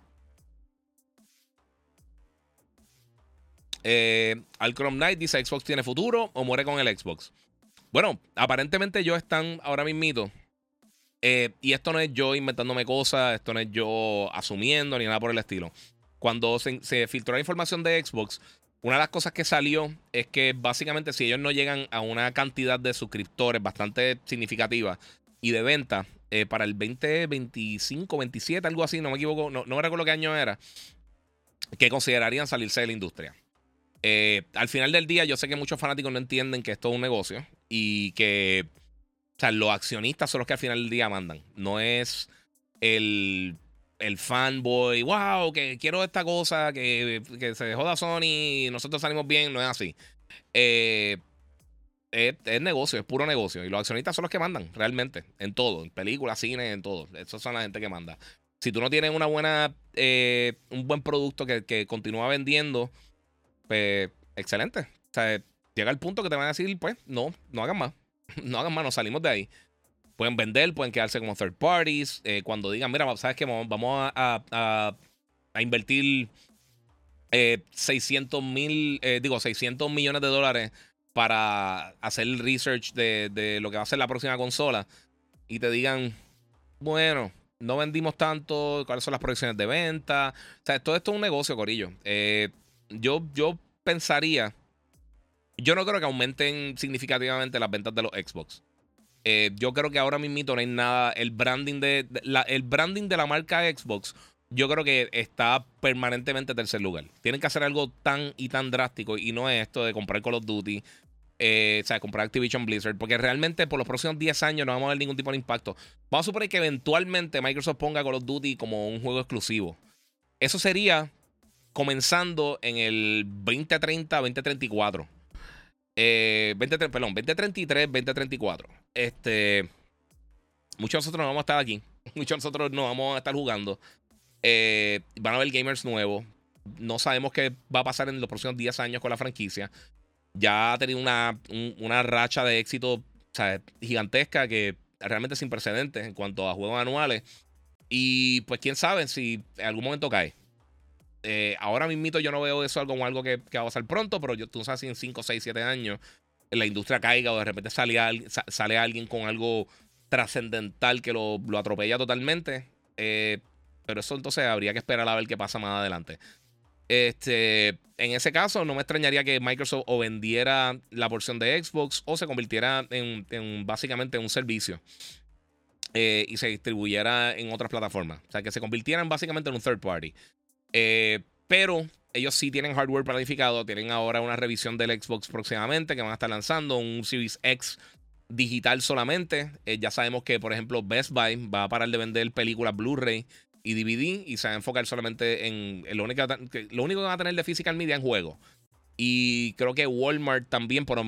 Eh, Alcrom Knight dice: ¿Xbox tiene futuro o muere con el Xbox? Bueno, aparentemente ellos están ahora mismito. Eh, y esto no es yo inventándome cosas, esto no es yo asumiendo ni nada por el estilo. Cuando se, filtró la información de Xbox, una de las cosas que salió es que básicamente si ellos no llegan a una cantidad de suscriptores bastante significativa y de venta eh, para el 2025, 27, algo así, no me equivoco, no, no recuerdo qué año era, que considerarían salirse de la industria. Eh, al final del día, yo sé que muchos fanáticos no entienden que esto es un negocio y que o sea, los accionistas son los que al final del día mandan. No es el, el fanboy, wow, que quiero esta cosa, que, que se joda Sony y nosotros salimos bien. No es así. Eh, es, negocio, es puro negocio. Y los accionistas son los que mandan, realmente, en todo, en películas, cine, en todo. Esos son la gente que manda. Si tú no tienes una buena, eh, un buen producto que, que continúa vendiendo pues excelente. O sea, llega el punto que te van a decir, pues, no, no hagan más. no hagan más, nos salimos de ahí. Pueden vender, pueden quedarse como third parties. Eh, cuando digan, mira, ¿sabes qué? Vamos a, invertir 600 eh, mil, eh, digo, 600 millones de dólares para hacer el research de, de, lo que va a ser la próxima consola. Y te digan, bueno, no vendimos tanto, cuáles son las proyecciones de venta. O sea, todo esto es un negocio, Corillo. Eh, yo, yo pensaría. Yo no creo que aumenten significativamente las ventas de los Xbox. Eh, yo creo que ahora mismo no hay nada. El branding de, la, el branding de la marca Xbox, yo creo que está permanentemente en tercer lugar. Tienen que hacer algo tan y tan drástico. Y no es esto de comprar Call of Duty. Eh, o sea, comprar Activision Blizzard. Porque realmente por los próximos 10 años no vamos a ver ningún tipo de impacto. Vamos a suponer que eventualmente Microsoft ponga Call of Duty como un juego exclusivo. Eso sería comenzando en el 2030, 2034. Eh, 20, perdón, 2033, 2034. Este, muchos de nosotros no vamos a estar aquí. Muchos de nosotros no vamos a estar jugando. Eh, van a haber gamers nuevos. No sabemos qué va a pasar en los próximos 10 años con la franquicia. Ya ha tenido una, una racha de éxito gigantesca que realmente sin precedentes en cuanto a juegos anuales. Y pues quién sabe si en algún momento cae. Eh, ahora mismo yo no veo eso como algo que, va a pasar pronto, pero yo, tú sabes si en 5, 6, 7 años la industria caiga o de repente sale, sale alguien con algo trascendental que lo, atropella totalmente. Eh, pero eso entonces habría que esperar a ver qué pasa más adelante. Este, en ese caso, no me extrañaría que Microsoft o vendiera la porción de Xbox o se convirtiera en, básicamente un servicio eh, y se distribuyera en otras plataformas. O sea, que se convirtieran básicamente en un third party. Eh, pero ellos sí tienen hardware planificado. Tienen ahora una revisión del Xbox próximamente que van a estar lanzando. Un Series X digital solamente. Eh, ya sabemos que, por ejemplo, Best Buy va a parar de vender películas Blu-ray y DVD y se va a enfocar solamente en, lo, único que, lo único que va a tener de physical media en juego. Y creo que Walmart también, por,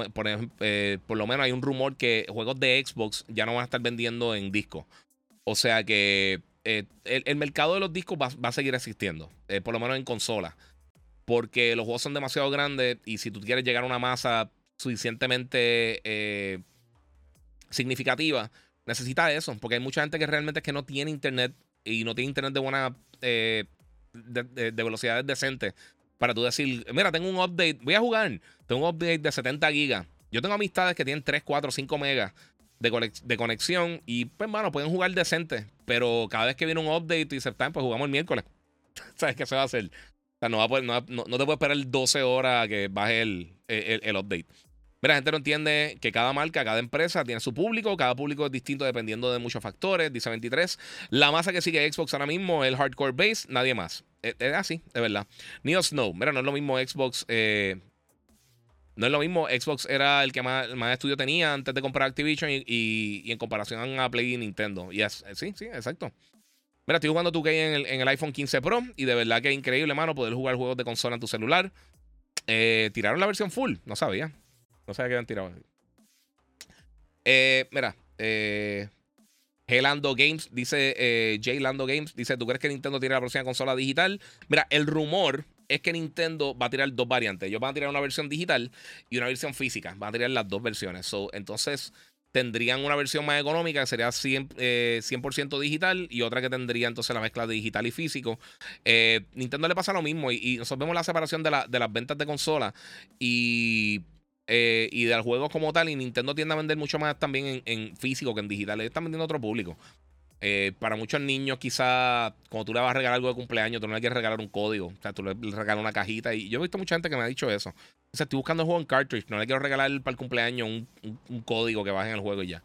eh, por lo menos hay un rumor que juegos de Xbox ya no van a estar vendiendo en disco. O sea que eh, el, mercado de los discos va, a seguir existiendo, eh, por lo menos en consola, porque los juegos son demasiado grandes y si tú quieres llegar a una masa suficientemente eh, significativa, necesitas eso, porque hay mucha gente que realmente es que no tiene internet y no tiene internet de buena de, de, velocidades decentes para tú decir, mira, tengo un update, voy a jugar, tengo un update de 70 gigas. Yo tengo amistades que tienen 3, 4, 5 megas de, conexión. Y pues, bueno, pueden jugar decente. Pero cada vez que viene un update y se pues jugamos el miércoles. ¿Sabes qué se va a hacer? O sea, no, va a no, te puedes esperar 12 horas a que baje el, el, update. Mira, la gente no entiende que cada marca, cada empresa tiene su público, cada público es distinto dependiendo de muchos factores, dice 23. La masa que sigue Xbox ahora mismo es el hardcore base, nadie más. Es, así, de verdad. Neo Snow, mira, no es lo mismo Xbox eh, no es lo mismo, Xbox era el que más, más estudio tenía antes de comprar Activision y, en comparación a Play y Nintendo. Sí, sí, exacto. Mira, estoy jugando 2K en el, en el, iPhone 15 Pro y de verdad que es increíble, mano, poder jugar juegos de consola en tu celular. Eh, tiraron la versión full, no sabía. No sabía que habían tirado. Eh, mira, eh, Games, dice eh, J Lando Games, dice, ¿tú crees que Nintendo tiene la próxima consola digital? Mira, el rumor es que Nintendo va a tirar dos variantes. Ellos van a tirar una versión digital y una versión física. Van a tirar las dos versiones. entonces tendrían una versión más económica que sería 100, eh, digital y otra que tendría entonces la mezcla de digital y físico. Eh, Nintendo le pasa lo mismo y, nosotros vemos la separación de, las ventas de consola y, eh, y de los juegos como tal y Nintendo tiende a vender mucho más también en, físico que en digital. Están vendiendo a otro público. Eh, para muchos niños, quizá cuando tú le vas a regalar algo de cumpleaños, tú no le quieres regalar un código. O sea, tú le, regalas una cajita. Y yo he visto mucha gente que me ha dicho eso. O sea, estoy buscando un juego en cartridge. No le quiero regalar para el cumpleaños un, código que baje en el juego y ya.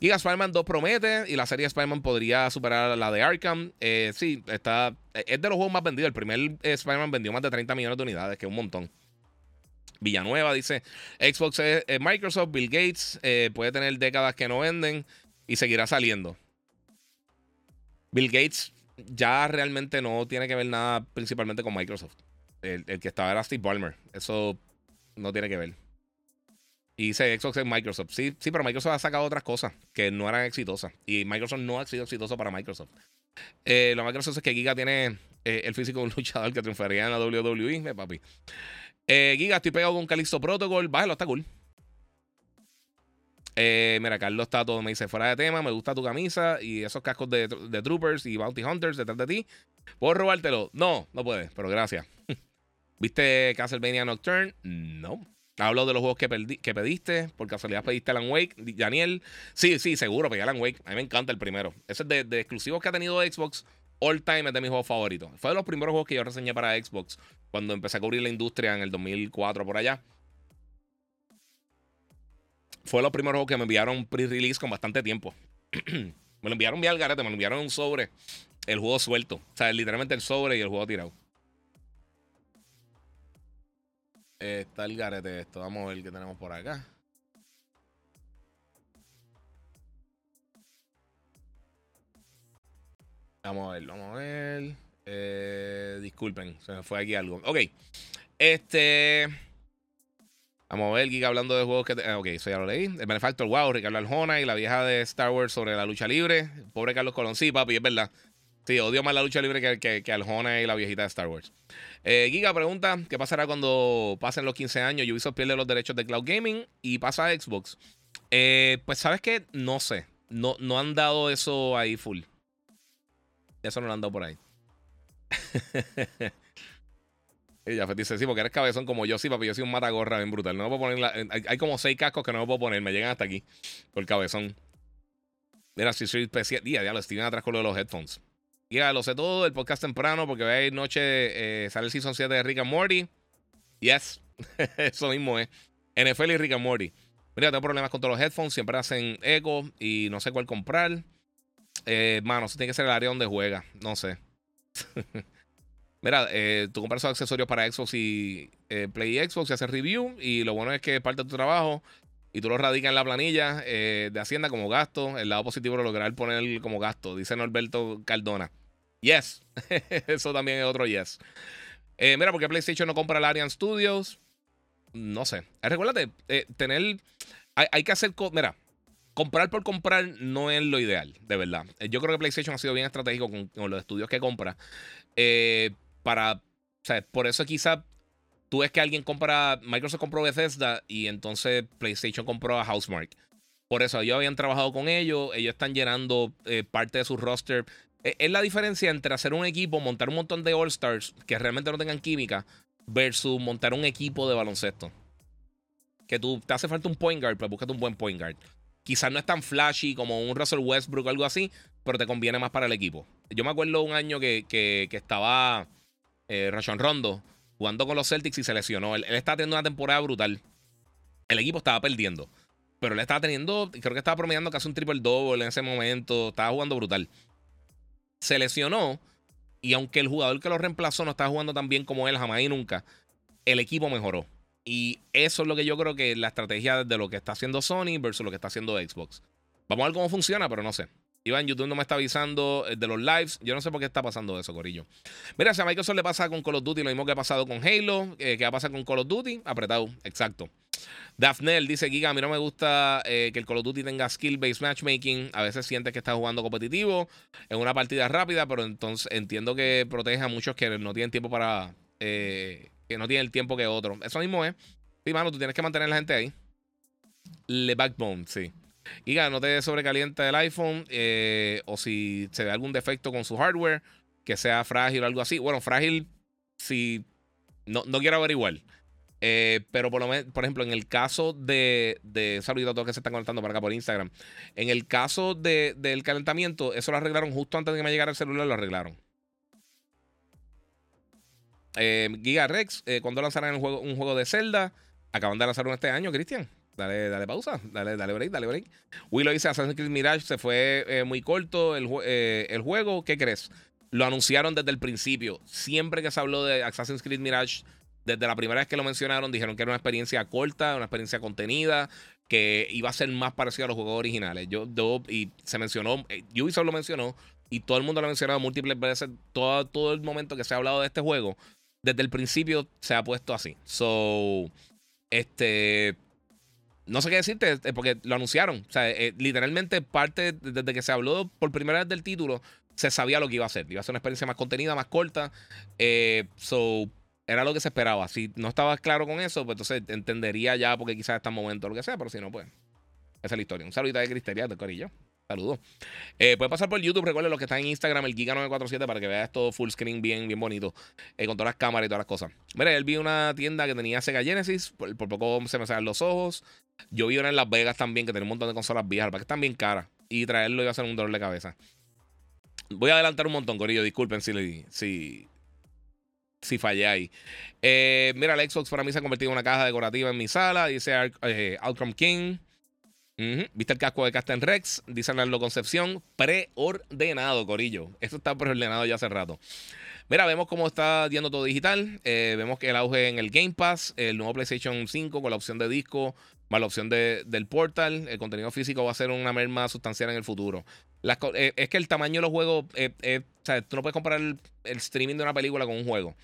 Y Spider-Man 2 promete. Y la serie Spider-Man podría superar a la de Arkham. Eh, sí, está. Es de los juegos más vendidos. El primer Spider-Man vendió más de 30 millones de unidades, que es un montón. Villanueva dice: Xbox es, Microsoft, Bill Gates. Eh, puede tener décadas que no venden. Y seguirá saliendo. Bill Gates ya realmente no tiene que ver nada principalmente con Microsoft. El, que estaba era Steve Ballmer. Eso no tiene que ver. Y dice Xbox es Microsoft. Sí, sí, pero Microsoft ha sacado otras cosas que no eran exitosas. Y Microsoft no ha sido exitoso para Microsoft. Eh, lo Microsoft es que Giga tiene eh, el físico de un luchador que triunfaría en la WWE, papi. Eh, Giga, estoy pegado con Calixto Protocol. Bájalo, está cool. Eh, mira, Carlos todo, me dice, fuera de tema, me gusta tu camisa y esos cascos de, Troopers y Bounty Hunters detrás de ti. ¿Puedo robártelo? No, no puedes, pero gracias. ¿Viste Castlevania Nocturne? No. Hablo de los juegos que, que pediste. Por casualidad pediste Alan Wake. Daniel. Sí, sí, seguro pedí Alan Wake. A mí me encanta el primero. Ese es de, de exclusivos que ha tenido Xbox. All time es de mis juegos favoritos. Fue de los primeros juegos que yo reseñé para Xbox cuando empecé a cubrir la industria en el 2004 por allá fue los primeros juegos que me enviaron pre-release con bastante tiempo. me lo enviaron vía el garete, me lo enviaron un sobre, el juego suelto. O sea, literalmente el sobre y el juego tirado. está el garete esto. Vamos a ver qué tenemos por acá. Vamos a ver, vamos a ver. Eh, disculpen, se me fue aquí algo. Ok. Este. Vamos a ver, Giga hablando de juegos que. Eh, ok, eso ya lo leí. El Benefactor, wow, Ricardo Arjona y la vieja de Star Wars sobre la lucha libre. Pobre Carlos Colón. Sí, papi, es verdad. Sí, odio más la lucha libre que, que, que Arjona y la viejita de Star Wars. Eh, Giga pregunta: ¿Qué pasará cuando pasen los 15 años? Ubisoft pierde los derechos de Cloud Gaming y pasa a Xbox. Eh, pues, ¿sabes qué? No sé. No, no han dado eso ahí full. Eso no lo han dado por ahí. Y ya dice, sí, porque eres cabezón como yo, sí, papi, yo soy un matagorra bien brutal. No me puedo poner hay, como seis cascos que no me puedo poner, me llegan hasta aquí por cabezón. Mira, si soy especial. Día, ya lo estiran atrás con lo de los headphones. Ya lo sé todo, el podcast temprano, porque hoy noche eh, sale el season 7 de Rick and Morty. Yes, eso mismo es. NFL y Rick and Morty. Mira, tengo problemas con todos los headphones, siempre hacen eco y no sé cuál comprar. Eh, mano, eso tiene que ser el área donde juega, no sé. Mira, eh, tú compras esos accesorios para Xbox y eh, Play Xbox y haces review. Y lo bueno es que parte de tu trabajo y tú lo radicas en la planilla eh, de Hacienda como gasto. El lado positivo lo lograr poner como gasto, dice Norberto Cardona. Yes, eso también es otro yes. mira, porque PlayStation no compra el Arian Studios. No sé. recuérdate, tener. Hay, que hacer. Mira, comprar por comprar no es lo ideal, de verdad. Yo creo que PlayStation ha sido bien estratégico con, con los estudios que compra. Para, o sea, por eso quizá tú ves que alguien compra, Microsoft compró Bethesda y entonces PlayStation compró a Housemark. Por eso ellos habían trabajado con ellos, ellos están llenando eh, parte de su roster. E, es la diferencia entre hacer un equipo, montar un montón de All Stars que realmente no tengan química, versus montar un equipo de baloncesto. Que tú te hace falta un point guard, pues búscate un buen point guard. quizás no es tan flashy como un Russell Westbrook o algo así, pero te conviene más para el equipo. Yo me acuerdo un año que, que, estaba eh, Rondo jugando con los Celtics y se lesionó. Él, él estaba teniendo una temporada brutal. El equipo estaba perdiendo. Pero él estaba teniendo, creo que estaba promediando casi un triple double en ese momento. Estaba jugando brutal. Se lesionó. Y aunque el jugador que lo reemplazó no estaba jugando tan bien como él jamás y nunca, el equipo mejoró. Y eso es lo que yo creo que la estrategia de lo que está haciendo Sony versus lo que está haciendo Xbox. Vamos a ver cómo funciona, pero no sé. Iván, YouTube no me está avisando eh, de los lives. Yo no sé por qué está pasando eso, Corillo. Mira, si a Microsoft le pasa con Call of Duty lo mismo que ha pasado con Halo, eh, que va a pasar con Call of Duty, apretado, exacto. Daphnel dice: Giga, a mí no me gusta eh, que el Call of Duty tenga skill-based matchmaking. A veces sientes que estás jugando competitivo en una partida rápida, pero entonces entiendo que protege a muchos que no tienen tiempo para. que no tienen el tiempo que otros. Eso mismo es. Sí, mano, tú tienes que mantener a la gente ahí. Le backbone, sí. Giga, no te sobrecalienta el iPhone eh, o si se ve algún defecto con su hardware, que sea frágil o algo así. Bueno, frágil, si no, no quiero averiguar. Eh, pero por, lo por ejemplo, en el caso de, de saludito a todos que se están conectando para acá por Instagram. En el caso de, del calentamiento, eso lo arreglaron justo antes de que me llegara el celular, lo arreglaron. Eh, Giga Rex, eh, cuando lanzarán juego, un juego de Zelda? Acaban de lanzar uno este año, Cristian. Dale, dale pausa, dale, dale break, dale break. Willow dice Assassin's Creed Mirage se fue eh, muy corto el, eh, el, juego. ¿Qué crees? Lo anunciaron desde el principio. Siempre que se habló de Assassin's Creed Mirage, desde la primera vez que lo mencionaron, dijeron que era una experiencia corta, una experiencia contenida, que iba a ser más parecido a los juegos originales. Yo, y se mencionó, eh, Ubisoft lo mencionó, y todo el mundo lo ha mencionado múltiples veces. Todo, todo el momento que se ha hablado de este juego, desde el principio se ha puesto así. So, este no sé qué decirte, eh, porque lo anunciaron. O sea, eh, literalmente parte, desde que se habló por primera vez del título, se sabía lo que iba a ser. Iba a ser una experiencia más contenida, más corta. Eh, so, era lo que se esperaba. Si no estabas claro con eso, pues entonces entendería ya porque quizás está en momento o lo que sea, pero si no, pues. Esa es la historia. Un saludito de Cristeria, de Corillo. Saludos. Eh, pasar por YouTube. Recuerden los que están en Instagram, el Giga947, para que veas todo full screen bien, bien bonito. Eh, con todas las cámaras y todas las cosas. Mira, él vi una tienda que tenía Sega Genesis. Por, poco se me salen los ojos. Yo vi una en Las Vegas también que tenía un montón de consolas viejas. Para que están bien caras. Y traerlo iba a ser un dolor de cabeza. Voy a adelantar un montón, Corillo. Disculpen si, si, si fallé ahí. Eh, mira, el Xbox para mí se ha convertido en una caja decorativa en mi sala. Dice Outcome King. ¿Viste el casco de Casten Rex? Dice Arlo Concepción. Preordenado, Corillo. Esto está preordenado ya hace rato. Mira, vemos cómo está yendo todo digital. Eh, vemos que el auge en el Game Pass, el nuevo PlayStation 5 con la opción de disco, más la opción de, del portal. El contenido físico va a ser una merma sustancial en el futuro. Eh, es que el tamaño de los juegos, eh, o sea, tú no puedes comparar el, streaming de una película con un juego.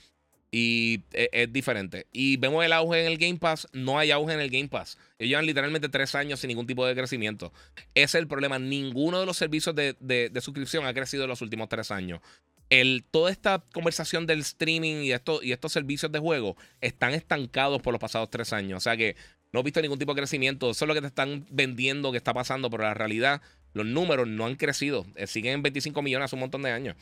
Y es, diferente. Y vemos el auge en el Game Pass. No hay auge en el Game Pass. Ellos llevan literalmente tres años sin ningún tipo de crecimiento. Ese es el problema. Ninguno de los servicios de, suscripción ha crecido en los últimos tres años. El, toda esta conversación del streaming y, esto, y estos servicios de juego están estancados por los pasados tres años. O sea que no he visto ningún tipo de crecimiento. Eso es lo que te están vendiendo que está pasando, pero la realidad, los números no han crecido. Eh, siguen en 25 millones hace un montón de años.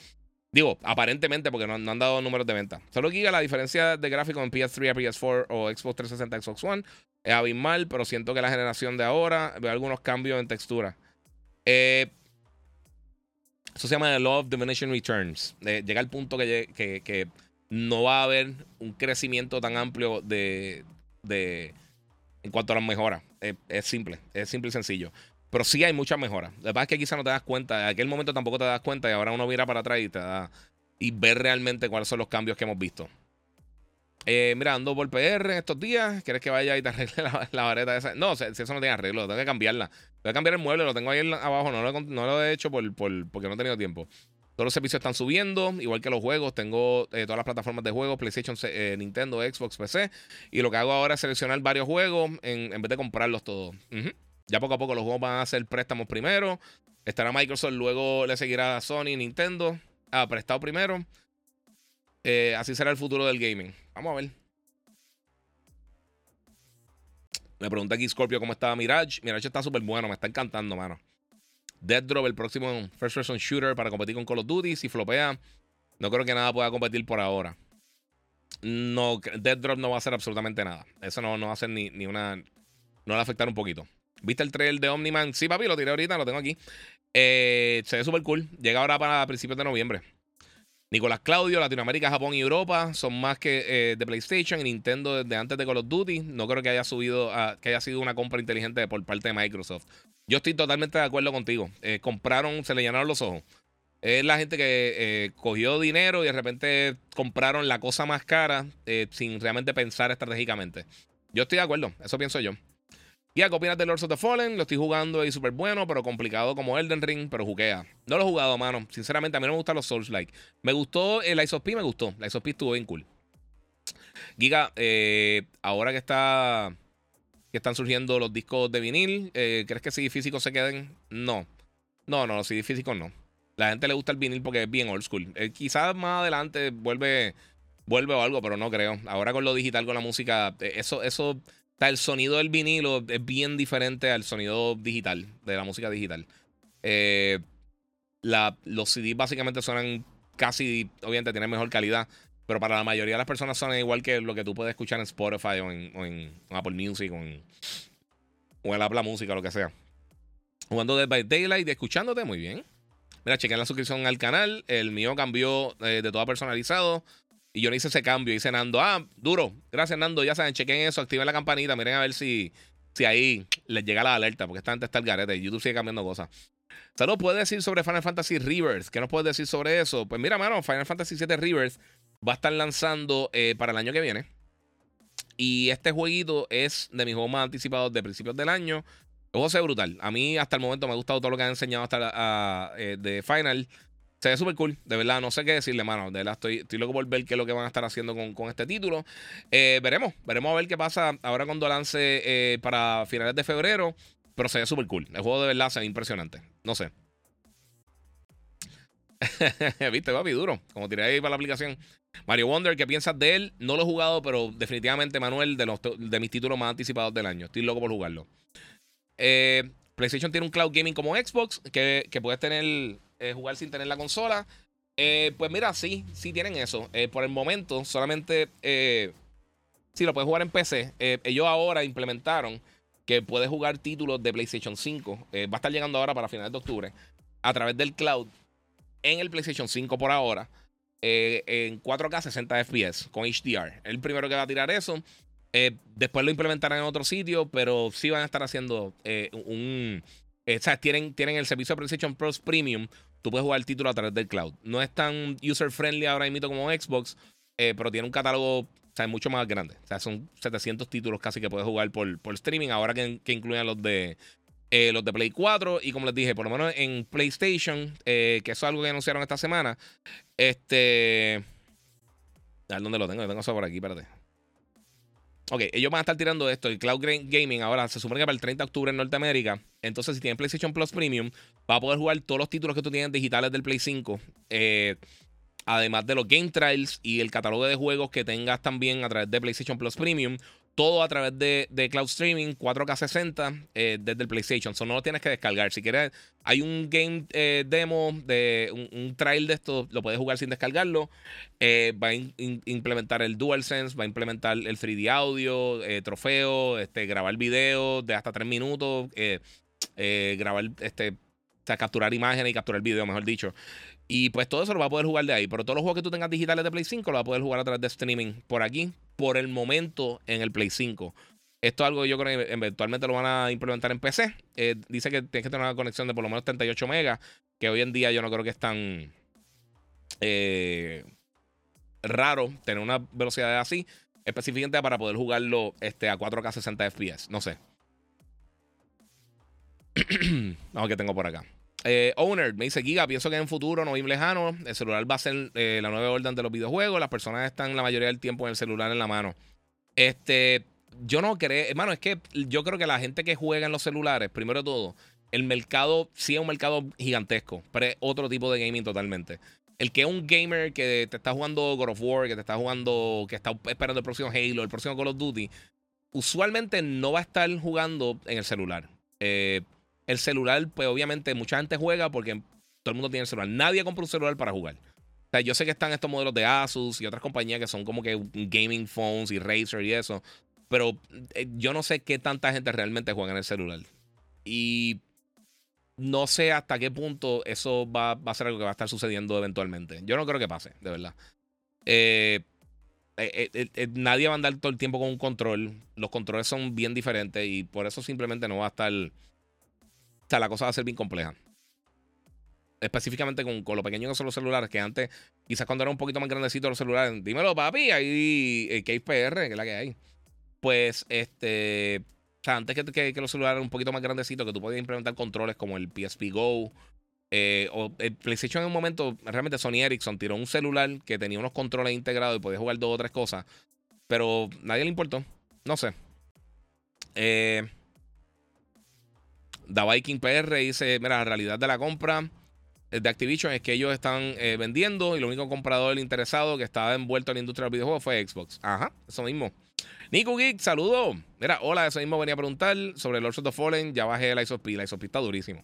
Digo, aparentemente, porque no, han dado números de venta. Solo que la diferencia de gráfico en PS3 a PS4 o Xbox 360 Xbox One es abismal, pero siento que la generación de ahora ve algunos cambios en textura. Eh, eso se llama The Law of Diminishing Returns. llega al punto que, que, no va a haber un crecimiento tan amplio de, de en cuanto a las mejoras. es simple, es simple y sencillo. Pero sí hay muchas mejoras. La verdad es que quizá no te das cuenta. En aquel momento tampoco te das cuenta y ahora uno mira para atrás y te da. Y ver realmente cuáles son los cambios que hemos visto. Eh, mira, ando por PR estos días. ¿Quieres que vaya y te arregle la, vareta esa? No, si, eso no tiene arreglo, tengo que cambiarla. Voy a cambiar el mueble, lo tengo ahí abajo. No lo, no lo he hecho por, porque no he tenido tiempo. Todos los servicios están subiendo, igual que los juegos. Tengo eh, todas las plataformas de juegos, PlayStation, eh, Nintendo, Xbox, PC. Y lo que hago ahora es seleccionar varios juegos en, vez de comprarlos todos. Ya poco a poco los juegos van a hacer préstamos primero. Estará Microsoft, luego le seguirá Sony, Nintendo. Ah, prestado primero. Eh, así será el futuro del gaming. Vamos a ver. Me pregunta aquí Scorpio cómo estaba Mirage. Mirage está súper bueno, me está encantando, mano. Dead Drop, el próximo first person shooter para competir con Call of Duty. Si flopea, no creo que nada pueda competir por ahora. No, Dead Drop no va a hacer absolutamente nada. Eso no, no va a hacer ni, ni una. No va a afectar un poquito. ¿Viste el trailer de Omniman? Sí, papi, lo tiré ahorita, lo tengo aquí. Eh, se ve súper cool. Llega ahora para principios de noviembre. Nicolás Claudio, Latinoamérica, Japón y Europa son más que eh, de PlayStation y Nintendo desde antes de Call of Duty. No creo que haya subido, que haya sido una compra inteligente por parte de Microsoft. Yo estoy totalmente de acuerdo contigo. Eh, compraron, se le llenaron los ojos. Es la gente que cogió dinero y de repente compraron la cosa más cara sin realmente pensar estratégicamente. Yo estoy de acuerdo, eso pienso yo. ¿Qué opinas de Lords of the Fallen? Lo estoy jugando y súper bueno, pero complicado como Elden Ring, pero juquea. No lo he jugado, mano. Sinceramente, a mí no me gustan los Souls-like. Me gustó, el Ice of P me gustó. La Ice of estuvo bien cool. Giga, eh, ahora que está que están surgiendo los discos de vinil, eh, ¿crees que CD físicos se queden? No. No, no, los CD físicos no. La gente le gusta el vinil porque es bien old school. Eh, quizás más adelante vuelve, vuelve o algo, pero no creo. Ahora con lo digital, con la música, eso, eso el sonido del vinilo es bien diferente al sonido digital, de la música digital. Eh, los CDs básicamente suenan casi, obviamente tienen mejor calidad, pero para la mayoría de las personas suenan igual que lo que tú puedes escuchar en Spotify o en, Apple Music o en, o en Apple Música lo que sea. Jugando Dead by Daylight y escuchándote muy bien. Mira, chequen la suscripción al canal. El mío cambió eh, de todo personalizado. Y yo le hice ese cambio. Dice Nando, ah, duro. Gracias, Nando. Ya saben, chequen eso, activen la campanita. Miren a ver si, si ahí les llega la alerta. Porque esta gente está el garete. YouTube sigue cambiando cosas. Saludos, ¿puedes decir sobre Final Fantasy Rivers? ¿Qué nos puedes decir sobre eso? Pues mira, mano, Final Fantasy VII Rivers va a estar lanzando eh, para el año que viene. Y este jueguito es de mis juegos más anticipados de principios del año. El juego brutal. A mí hasta el momento me ha gustado todo lo que han enseñado hasta eh, de Final. Se ve súper cool, de verdad. No sé qué decirle, mano. De verdad, estoy, estoy loco por ver qué es lo que van a estar haciendo con, este título. Eh, veremos, veremos a ver qué pasa ahora cuando lance eh, para finales de febrero. Pero se ve súper cool. El juego de verdad se ve impresionante. No sé. Viste, papi, duro. Como tiré ahí para la aplicación. Mario Wonder, ¿qué piensas de él? No lo he jugado, pero definitivamente, Manuel, de, los, de mis títulos más anticipados del año. Estoy loco por jugarlo. Eh, PlayStation tiene un cloud gaming como Xbox, que, que puedes tener eh, jugar sin tener la consola. Eh, pues mira, sí, sí tienen eso. Eh, por el momento, solamente si lo puedes jugar en PC. ellos ahora implementaron que puedes jugar títulos de PlayStation 5. va a estar llegando ahora para finales de octubre. A través del cloud. En el PlayStation 5 por ahora. en 4K 60 FPS con HDR. El primero que va a tirar eso. después lo implementarán en otro sitio. Pero sí van a estar haciendo un. sea, tienen, tienen el servicio de PlayStation Plus Premium tú puedes jugar el título a través del cloud. No es tan user friendly ahora mismo como Xbox, eh, pero tiene un catálogo mucho más grande. O sea, son 700 títulos casi que puedes jugar por, por streaming, ahora que, que incluyen los de, eh, los de Play 4. Y como les dije, por lo menos en PlayStation, eh, que eso es algo que anunciaron esta semana. Este. A ver dónde lo tengo. Lo tengo eso por aquí, espérate. Ok, ellos van a estar tirando esto. El Cloud Gaming ahora se supone que para el 30 de octubre en Norteamérica. Entonces, si tienen PlayStation Plus Premium, va a poder jugar todos los títulos que tú tienes digitales del Play 5. Eh, además de los Game Trials y el catálogo de juegos que tengas también a través de PlayStation Plus Premium todo a través de, cloud streaming 4K 60 eh, desde el PlayStation. Eso no lo tienes que descargar. Si quieres, hay un game eh, demo de un, trial de esto, lo puedes jugar sin descargarlo. Va a implementar el DualSense, va a implementar el 3D audio, trofeo, este, grabar video de hasta 3 minutos, grabar, este, capturar imágenes y capturar video, mejor dicho. Y pues todo eso lo va a poder jugar de ahí. Pero todos los juegos que tú tengas digitales de Play 5 lo va a poder jugar a través de streaming por aquí, por el momento en el Play 5. Esto es algo que yo creo que eventualmente lo van a implementar en PC. Eh, dice que tienes que tener una conexión de por lo menos 38 megas, que hoy en día yo no creo que es tan eh, raro tener una velocidad así, específicamente para poder jugarlo este, a 4K 60 FPS. No sé. Vamos a que tengo por acá. Eh, owner me dice Giga, pienso que en futuro, no muy lejano, el celular va a ser eh, la nueva orden de los videojuegos. Las personas están la mayoría del tiempo en el celular en la mano. Este, yo no creo, hermano, es que yo creo que la gente que juega en los celulares, primero de todo, el mercado sí es un mercado gigantesco, pero es otro tipo de gaming totalmente. El que es un gamer que te está jugando God of War, que te está jugando, que está esperando el próximo Halo, el próximo Call of Duty, usualmente no va a estar jugando en el celular. Eh, el celular, pues obviamente mucha gente juega porque todo el mundo tiene el celular. Nadie compra un celular para jugar. O sea, yo sé que están estos modelos de Asus y otras compañías que son como que gaming phones y Razer y eso. Pero eh, yo no sé qué tanta gente realmente juega en el celular. y no sé hasta qué punto eso va, a ser algo que va a estar sucediendo eventualmente. Yo no creo que pase, de verdad. Eh, eh, nadie va a andar todo el tiempo con un control. Los controles son bien diferentes y por eso simplemente no va a estar. O sea, la cosa va a ser bien compleja. Específicamente con, con lo pequeños que son los celulares, que antes, quizás cuando era un poquito más grandecito los celulares, dímelo, papi, ahí eh, PR, que es la que hay. Pues, este. O sea, antes que, que, los celulares un poquito más grandecitos, que tú podías implementar controles como el PSP Go, eh, o el PlayStation en un momento, realmente Sony Ericsson tiró un celular que tenía unos controles integrados y podía jugar dos o tres cosas. Pero nadie le importó. No sé. Eh, Da Viking PR dice: Mira, la realidad de la compra de Activision es que ellos están eh, vendiendo y lo único comprador interesado que estaba envuelto en la industria del videojuego fue Xbox. Ajá, eso mismo. Nico Geek, saludo. Mira, hola, eso mismo venía a preguntar sobre Lords of the Fallen. Ya bajé la ISOP. La ISOP está durísimo.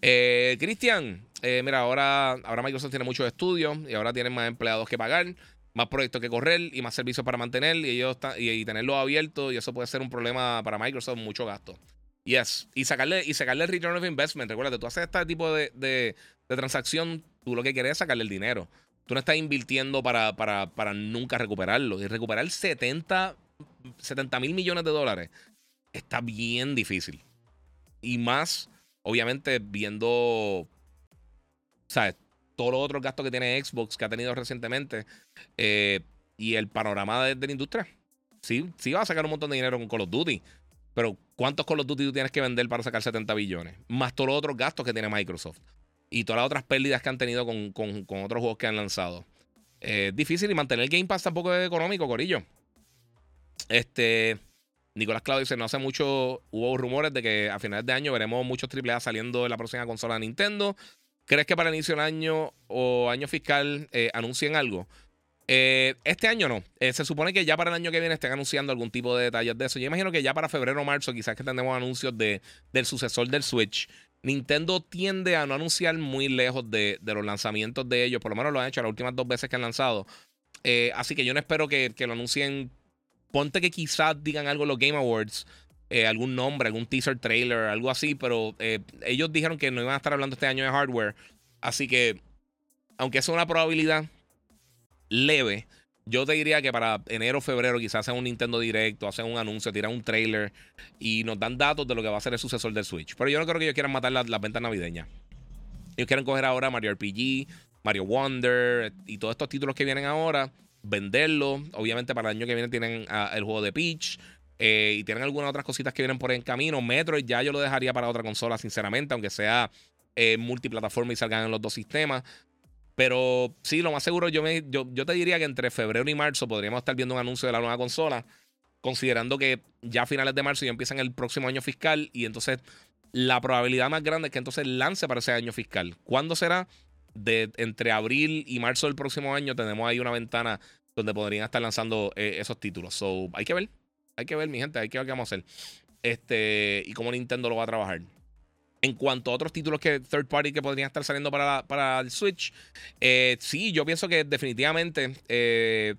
Eh, Cristian, eh, mira, ahora, ahora Microsoft tiene muchos estudios y ahora tienen más empleados que pagar, más proyectos que correr y más servicios para mantener y, ellos y, tenerlo abierto y eso puede ser un problema para Microsoft, mucho gasto. Yes, y sacarle, y sacarle el return of investment. Recuerda, tú haces este tipo de, de, transacción, tú lo que quieres es sacarle el dinero. Tú no estás invirtiendo para, para, para nunca recuperarlo. Y recuperar 70 mil millones de dólares está bien difícil. Y más obviamente viendo, ¿sabes? Todos los otros gastos que tiene Xbox, que ha tenido recientemente, eh, y el panorama de, la industria. Sí, sí va a sacar un montón de dinero con Call of Duty, pero ¿cuántos Call of Duty tú tienes que vender para sacar 70 billones? Más todos los otros gastos que tiene Microsoft. Y todas las otras pérdidas que han tenido con, otros juegos que han lanzado. Eh, difícil y mantener el Game Pass tampoco es económico, Corillo. Este. Nicolás Claudio dice, no hace mucho hubo rumores de que a finales de año veremos muchos AAA saliendo de la próxima consola de Nintendo. ¿Crees que para el inicio del año o año fiscal eh, anuncien algo? Eh, este año no. Eh, se supone que ya para el año que viene estén anunciando algún tipo de detalles de eso. Yo imagino que ya para febrero o marzo quizás que tendremos anuncios de, del sucesor del Switch. Nintendo tiende a no anunciar muy lejos de, los lanzamientos de ellos. Por lo menos lo han hecho las últimas dos veces que han lanzado. así que yo no espero que, que lo anuncien ponte que quizás digan algo en los Game Awards, eh, algún nombre, algún teaser trailer, algo así, pero eh, ellos dijeron que no iban a estar hablando este año de hardware. Así que, aunque es una probabilidad leve, yo te diría que para enero o febrero quizás hacen un Nintendo Direct o hacen un anuncio, tiran un trailer y nos dan datos de lo que va a ser el sucesor del Switch. Pero yo no creo que ellos quieran matar las, ventas navideñas. Ellos quieren coger ahora Mario RPG, Mario Wonder y todos estos títulos que vienen ahora venderlo. Obviamente para el año que viene tienen ah, el juego de Peach. Eh, y tienen algunas otras cositas que vienen por en camino. Metroid ya yo lo dejaría para otra consola, sinceramente, aunque sea eh, multiplataforma y salgan en los dos sistemas. Pero sí, lo más seguro, yo, me, yo, yo te diría que entre febrero y marzo podríamos estar viendo un anuncio de la nueva consola, considerando que ya a finales de marzo ya empiezan el próximo año fiscal y entonces la probabilidad más grande es que entonces lance para ese año fiscal. ¿Cuándo será? de entre abril y marzo del próximo año tenemos ahí una ventana donde podrían estar lanzando eh, esos títulos. So, hay que ver, hay que ver, mi gente, hay que ver qué vamos a hacer. Este, y cómo Nintendo lo va a trabajar. En cuanto a otros títulos que third party que podrían estar saliendo para, para el Switch, eh, sí, yo pienso que definitivamente, eh,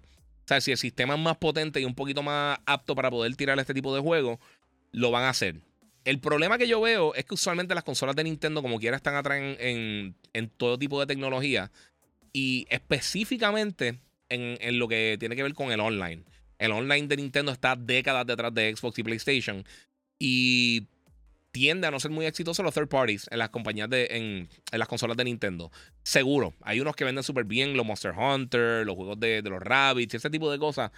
si el sistema es más potente y un poquito más apto para poder tirar este tipo de juegos, lo van a hacer. El problema que yo veo es que usualmente las consolas de Nintendo, como quiera, están atrás en, todo tipo de tecnología. Y específicamente en, lo que tiene que ver con el online. El online de Nintendo está décadas detrás de Xbox y PlayStation. Y tiende a no ser muy exitoso los third parties en las compañías de. En, las consolas de Nintendo. Seguro. Hay unos que venden súper bien, los Monster Hunter, los juegos de, de los Rabbits, ese tipo de cosas.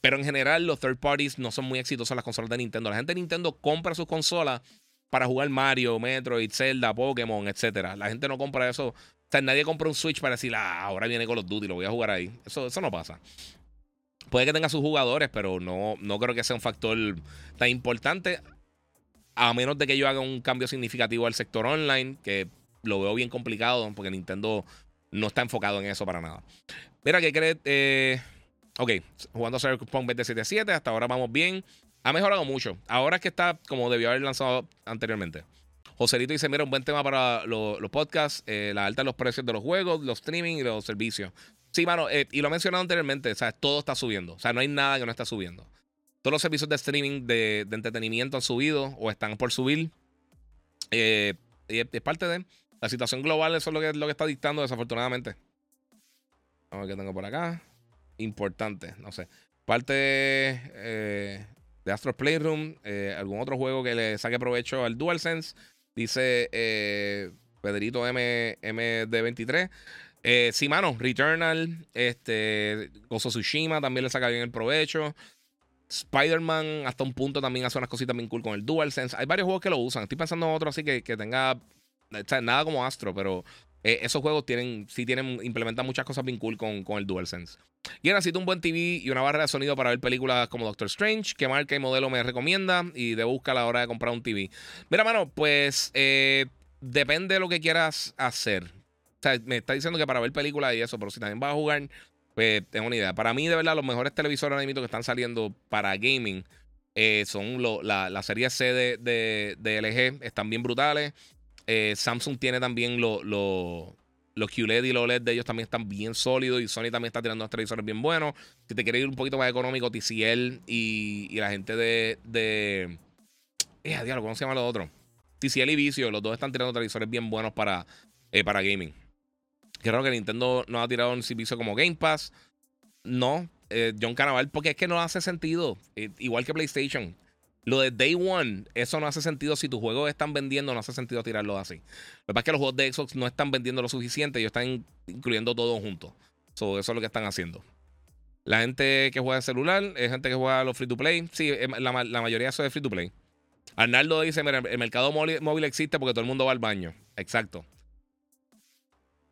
Pero en general, los third parties no son muy exitosos en las consolas de Nintendo. La gente de Nintendo compra sus consolas para jugar Mario, Metroid, Zelda, Pokémon, etc. La gente no compra eso. O sea, nadie compra un Switch para decir, ah, ahora viene Call of Duty, lo voy a jugar ahí. Eso, eso no pasa. Puede que tenga sus jugadores, pero no, no creo que sea un factor tan importante. A menos de que yo haga un cambio significativo al sector online, que lo veo bien complicado, porque Nintendo no está enfocado en eso para nada. Mira, ¿qué crees? Eh, Ok, jugando Cyberpunk 2077, hasta ahora vamos bien. Ha mejorado mucho. Ahora es que está como debió haber lanzado anteriormente. Joselito dice: Mira, un buen tema para los podcasts, eh, la alta de los precios de los juegos, los streaming y los servicios. Sí, mano, eh, y lo he mencionado anteriormente, o todo está subiendo. O sea, no hay nada que no está subiendo. Todos los servicios de streaming de, entretenimiento han subido o están por subir. Eh, es, parte de la situación global, eso es lo que, lo que está dictando, desafortunadamente. A ver qué tengo por acá. Importante, no sé. Parte eh, de Astro Playroom, eh, algún otro juego que le saque provecho al DualSense. Dice eh, Pedrito M, MD23. Eh, sí, mano, Returnal, este, Gozo Tsushima también le saca bien el provecho. Spider-Man hasta un punto también hace unas cositas bien cool con el DualSense. Hay varios juegos que lo usan. Estoy pensando en otro así que, que tenga nada como Astro, pero eh, esos juegos tienen, sí tienen, implementan muchas cosas bien cool con, con el DualSense. Y ahora necesito un buen TV y una barra de sonido para ver películas como Doctor Strange. ¿Qué marca y modelo me recomienda? Y de buscar a la hora de comprar un TV. Mira, mano, pues eh, depende de lo que quieras hacer. O sea, me está diciendo que para ver películas y eso, pero si también vas a jugar, pues tengo una idea. Para mí, de verdad, los mejores televisores ahora mismo que están saliendo para gaming eh, son la, la, serie C de, de, LG. Están bien brutales. Eh, Samsung tiene también los QLED y los OLED de ellos también están bien sólidos. Y Sony también está tirando unos televisores bien buenos. Si te quieres ir un poquito más económico, TCL y, la gente de. de eh, diablo, ¿cómo se llama los otros? TCL y Vicio, los dos están tirando televisores bien buenos para, para gaming. Creo que Nintendo no ha tirado un servicio como Game Pass. No, eh, John Canaval, porque es que no hace sentido. Eh, igual que PlayStation. Lo de Day One, eso no hace sentido. Si tus juegos están vendiendo, no hace sentido tirarlo así. Lo que pasa es que los juegos de Xbox no están vendiendo lo suficiente. Ellos están incluyendo todo junto. eso es lo que están haciendo. La gente que juega de celular es gente que juega los free to play. Sí, eh, la, mayoría de eso es free to play. Arnaldo dice: Mira, el mercado móvil existe porque todo el mundo va al baño. Exacto.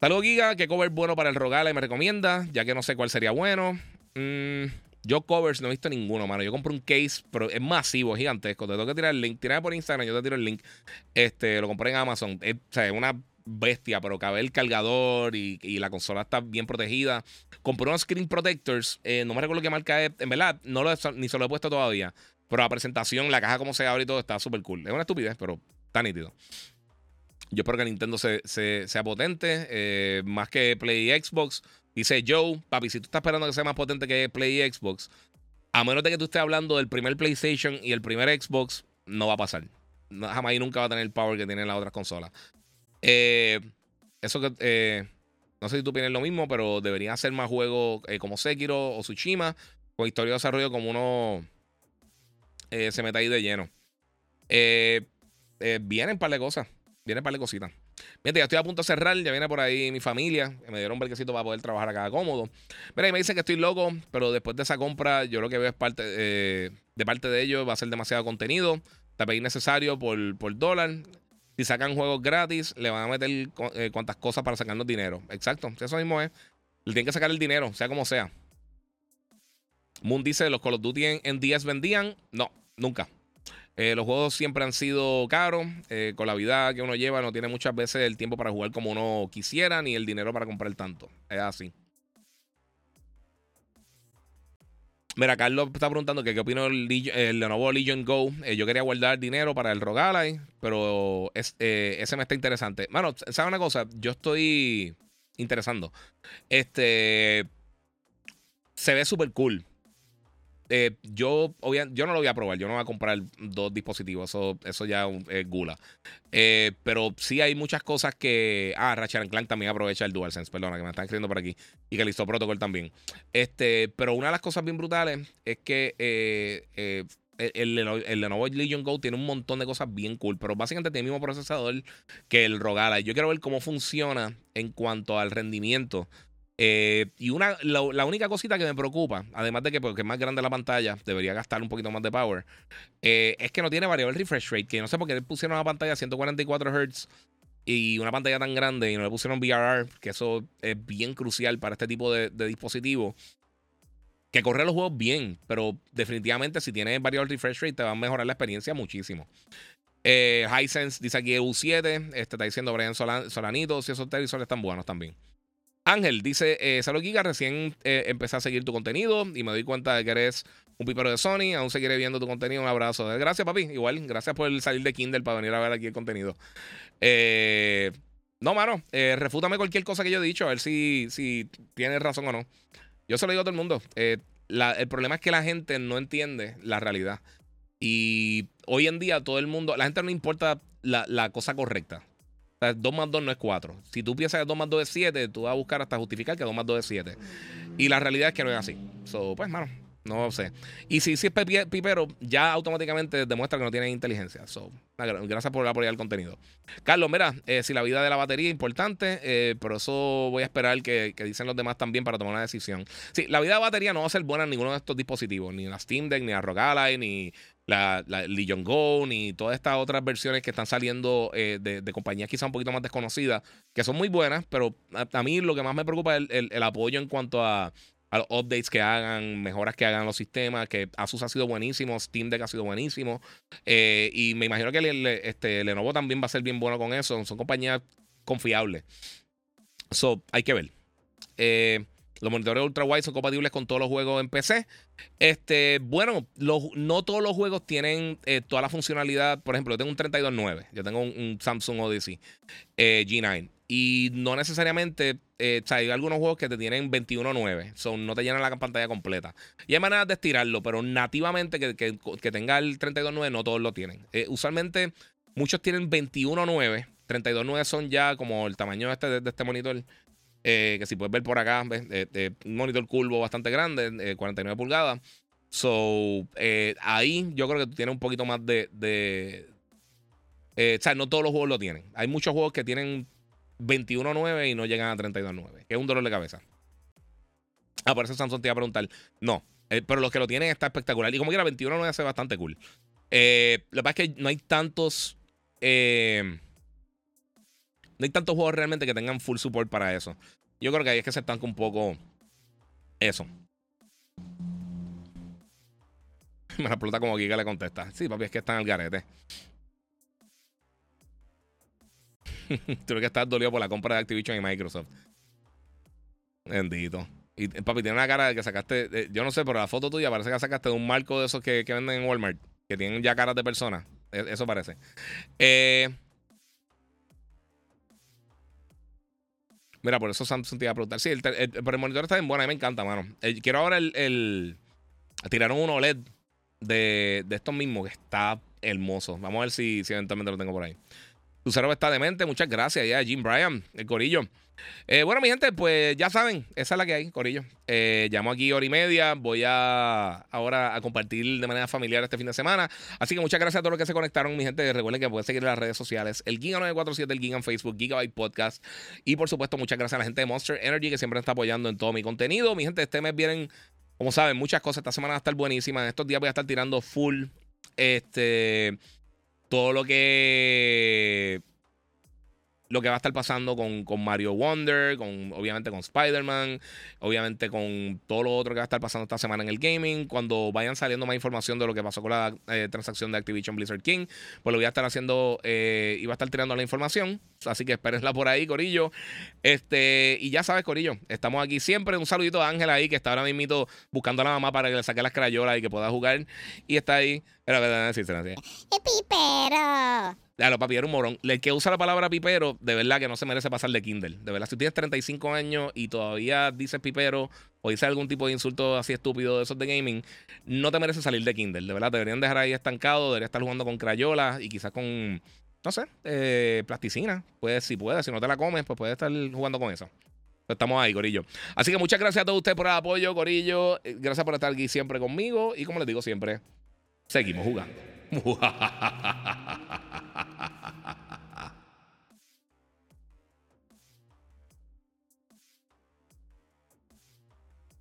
Saludos, Giga. ¿Qué cover bueno para el Rogala y me recomienda? Ya que no sé cuál sería bueno. Mm, yo covers no he visto ninguno, mano. Yo compré un case, pero es masivo, gigantesco. Te tengo que tirar el link. Tirame por Instagram, yo te tiro el link. Este, lo compré en Amazon. Es, o sea, es una bestia, pero cabe el cargador y, la consola está bien protegida. Compré unos screen protectors. Eh, no me recuerdo qué marca es. En verdad, no lo ni se lo he puesto todavía. Pero la presentación, la caja como se abre y todo, está súper cool. Es una estupidez, pero está nítido. Yo espero que Nintendo se, sea potente, eh, más que Play y Xbox. Dice Joe, papi, si tú estás esperando que sea más potente que Play y Xbox, a menos de que tú estés hablando del primer PlayStation y el primer Xbox, no va a pasar. jamás y nunca va a tener el power que tienen las otras consolas. Eh, eso que. Eh, no sé si tú piensas lo mismo, pero deberían hacer más juegos como Sekiro o Tsushima, con historia de desarrollo como uno se mete ahí de lleno. vienen un par de cosas. Viene para la cosita. Mira, ya estoy a punto de cerrar, ya viene por ahí mi familia, me dieron un brequecito para poder trabajar acá cómodo. Mira, y me dicen que estoy loco, pero después de esa compra, yo lo que veo es parte eh, de parte de ellos, va a ser demasiado contenido, está innecesario por, por dólar. Si sacan juegos gratis, le van a meter eh, cuantas cosas para sacarnos dinero. Exacto, eso mismo es. Le tienen que sacar el dinero, sea como sea. Moon dice, los Call of Duty en, en 10 vendían. No, nunca. Eh, los juegos siempre han sido caros. Eh, con la vida que uno lleva, no tiene muchas veces el tiempo para jugar como uno quisiera, ni el dinero para comprar tanto. Es así. Mira, Carlos está preguntando qué opino del Lenovo Legion Go. Eh, yo quería guardar dinero para el Rogalai, pero ese me está interesante. Bueno, ¿sabes una cosa? Yo estoy interesando. Este. Se ve súper cool. Eh, yo, yo no lo voy a probar, yo no voy a comprar dos dispositivos, eso, eso ya es gula. Eh, pero sí hay muchas cosas que. Ah, Ratchet Clank también aprovecha el DualSense, perdona, que me están escribiendo por aquí. Y que listo Protocol también. Este, pero una de las cosas bien brutales es que eh, el, el, Lenovo Legion Go tiene un montón de cosas bien cool, pero básicamente tiene el mismo procesador que el Rogala. Yo quiero ver cómo funciona en cuanto al rendimiento eh, y una, la, única cosita que me preocupa, además de que porque es más grande la pantalla, debería gastar un poquito más de power, eh, es que no tiene variable refresh rate, que no sé por qué pusieron una pantalla a 144 Hz y una pantalla tan grande y no le pusieron VRR, que eso es bien crucial para este tipo de, dispositivos. Que corre los juegos bien, pero definitivamente si tiene variable refresh rate te va a mejorar la experiencia muchísimo. Eh, Hisense dice aquí EU7, este está diciendo Brian Solanito, si esos televisores están buenos también. Ángel dice: eh, Salud, Giga. Recién eh, empecé a seguir tu contenido y me doy cuenta de que eres un pipero de Sony. Aún seguiré viendo tu contenido. Un abrazo. Gracias, papi. Igual, gracias por salir de Kindle para venir a ver aquí el contenido. Eh, no, mano, eh, refútame cualquier cosa que yo he dicho, a ver si, si tienes razón o no. Yo se lo digo a todo el mundo. el problema es que la gente no entiende la realidad. Y hoy en día todo el mundo, la gente no importa la cosa correcta. O sea, 2 más 2 no es 4. Si tú piensas que 2 más 2 es 7, tú vas a buscar hasta justificar que 2 más 2 es 7. Y la realidad es que no es así. So, pues, mano, no sé. Y si, si es pipero, ya automáticamente demuestra que no tiene inteligencia. So, gra- gracias por apoyar el contenido. Carlos, mira, eh, si la vida de la batería es importante, eh, pero eso voy a esperar que, que dicen los demás también para tomar una decisión. Sí, la vida de batería no va a ser buena en ninguno de estos dispositivos, ni la Steam Deck, ni la Rock Ally, ni la, la Legion Go, ni todas estas otras versiones que están saliendo eh, de, compañías quizá un poquito más desconocidas, que son muy buenas, pero a, mí lo que más me preocupa es el, apoyo en cuanto a, los updates que hagan, mejoras que hagan los sistemas, que Asus ha sido buenísimo, Steam Deck ha sido buenísimo, eh, y me imagino que el, el- este, Lenovo también va a ser bien bueno con eso, son compañías confiables. So, hay que ver. Eh, los monitores ultra wide son compatibles con todos los juegos en PC. Este, bueno, los- no todos los juegos tienen eh, toda la funcionalidad. Por ejemplo, yo tengo un 32.9. Yo tengo un, un Samsung Odyssey eh, G9. Y no necesariamente, eh, o sea, hay algunos juegos que te tienen 21.9. Son, no te llenan la pantalla completa. Y hay maneras de estirarlo, pero nativamente que, que- que tenga el 32.9 no todos lo tienen. Usualmente muchos tienen 21.9. 32.9 son ya como el tamaño este de este monitor. Eh, que si puedes ver por acá. Eh, eh, un monitor curvo bastante grande, eh, 49 pulgadas. So, eh, ahí yo creo que tú tienes un poquito más de. eh, o sea, no todos los juegos lo tienen. Hay muchos juegos que tienen 21.9 y no llegan a 32.9, que es un dolor de cabeza. Ah, por eso Samsung te iba a preguntar. No, eh, pero los que lo tienen está espectacular. Y como quiera, 21.9 hace bastante cool. Eh, lo que pasa es que no hay tantos. eh, no hay tantos juegos realmente que tengan full support para eso. Yo creo que ahí es que se estanca un poco eso. Me la explota como Giga le contesta. Sí, papi, es que están al garete. Tú que estás dolido por la compra de Activision y Microsoft. Bendito. Y eh, papi, tiene una cara de que sacaste. eh, yo no sé, pero la foto tuya parece que la sacaste de un marco de esos que, que venden en Walmart. Que tienen ya caras de personas. E- Eso parece. Eh. Mira, por eso Samsung te iba a preguntar. Sí, el, el- pero el monitor está bien bueno. A mí me encanta, mano. Eh, quiero ahora el, Tiraron un OLED de, de estos mismos que está hermoso. Vamos a ver si, si eventualmente lo tengo por ahí. Tu cerebro está demente. Muchas gracias ya, Jim Bryan, el Corillo. Eh, bueno, mi gente, pues ya saben, esa es la que hay, Corillo. Eh, llamo aquí hora y media. Voy a ahora a compartir de manera familiar este fin de semana. Así que muchas gracias a todos los que se conectaron, mi gente. Recuerden que pueden seguir en las redes sociales. El Giga947, el Giga en Facebook, Gigabyte Podcast. Y por supuesto, muchas gracias a la gente de Monster Energy que siempre está apoyando en todo mi contenido. Mi gente, este mes vienen, como saben, muchas cosas. Esta semana va a estar buenísima. En estos días voy a estar tirando full. Este. Todo lo que lo que va a estar pasando con, con Mario Wonder, con, obviamente con Spider-Man, obviamente con todo lo otro que va a estar pasando esta semana en el gaming. Cuando vayan saliendo más información de lo que pasó con la eh, transacción de Activision Blizzard King, pues lo voy a estar haciendo eh, y va a estar tirando la información. Así que espérenla por ahí, Corillo. Este, y ya sabes, Corillo, estamos aquí siempre. Un saludito a Ángel ahí, que está ahora mismo buscando a la mamá para que le saque las crayolas y que pueda jugar. Y está ahí. Era verdad. Claro, papi, era un morón. El que usa la palabra pipero, de verdad que no se merece pasar de Kindle. De verdad, si tienes 35 años y todavía dices pipero o dices algún tipo de insulto así estúpido de esos de gaming, no te merece salir de Kindle. De verdad, deberían dejar ahí estancado, deberías estar jugando con crayolas y quizás con, no sé, eh, plasticina. Pues si puedes, si no te la comes, pues puedes estar jugando con eso. Pues estamos ahí, Corillo. Así que muchas gracias a todos ustedes por el apoyo, Corillo. Eh, Gracias por estar aquí siempre conmigo. Y como les digo siempre, seguimos jugando. 哈哈哈哈哈哈哈哈哈哈哈哈哈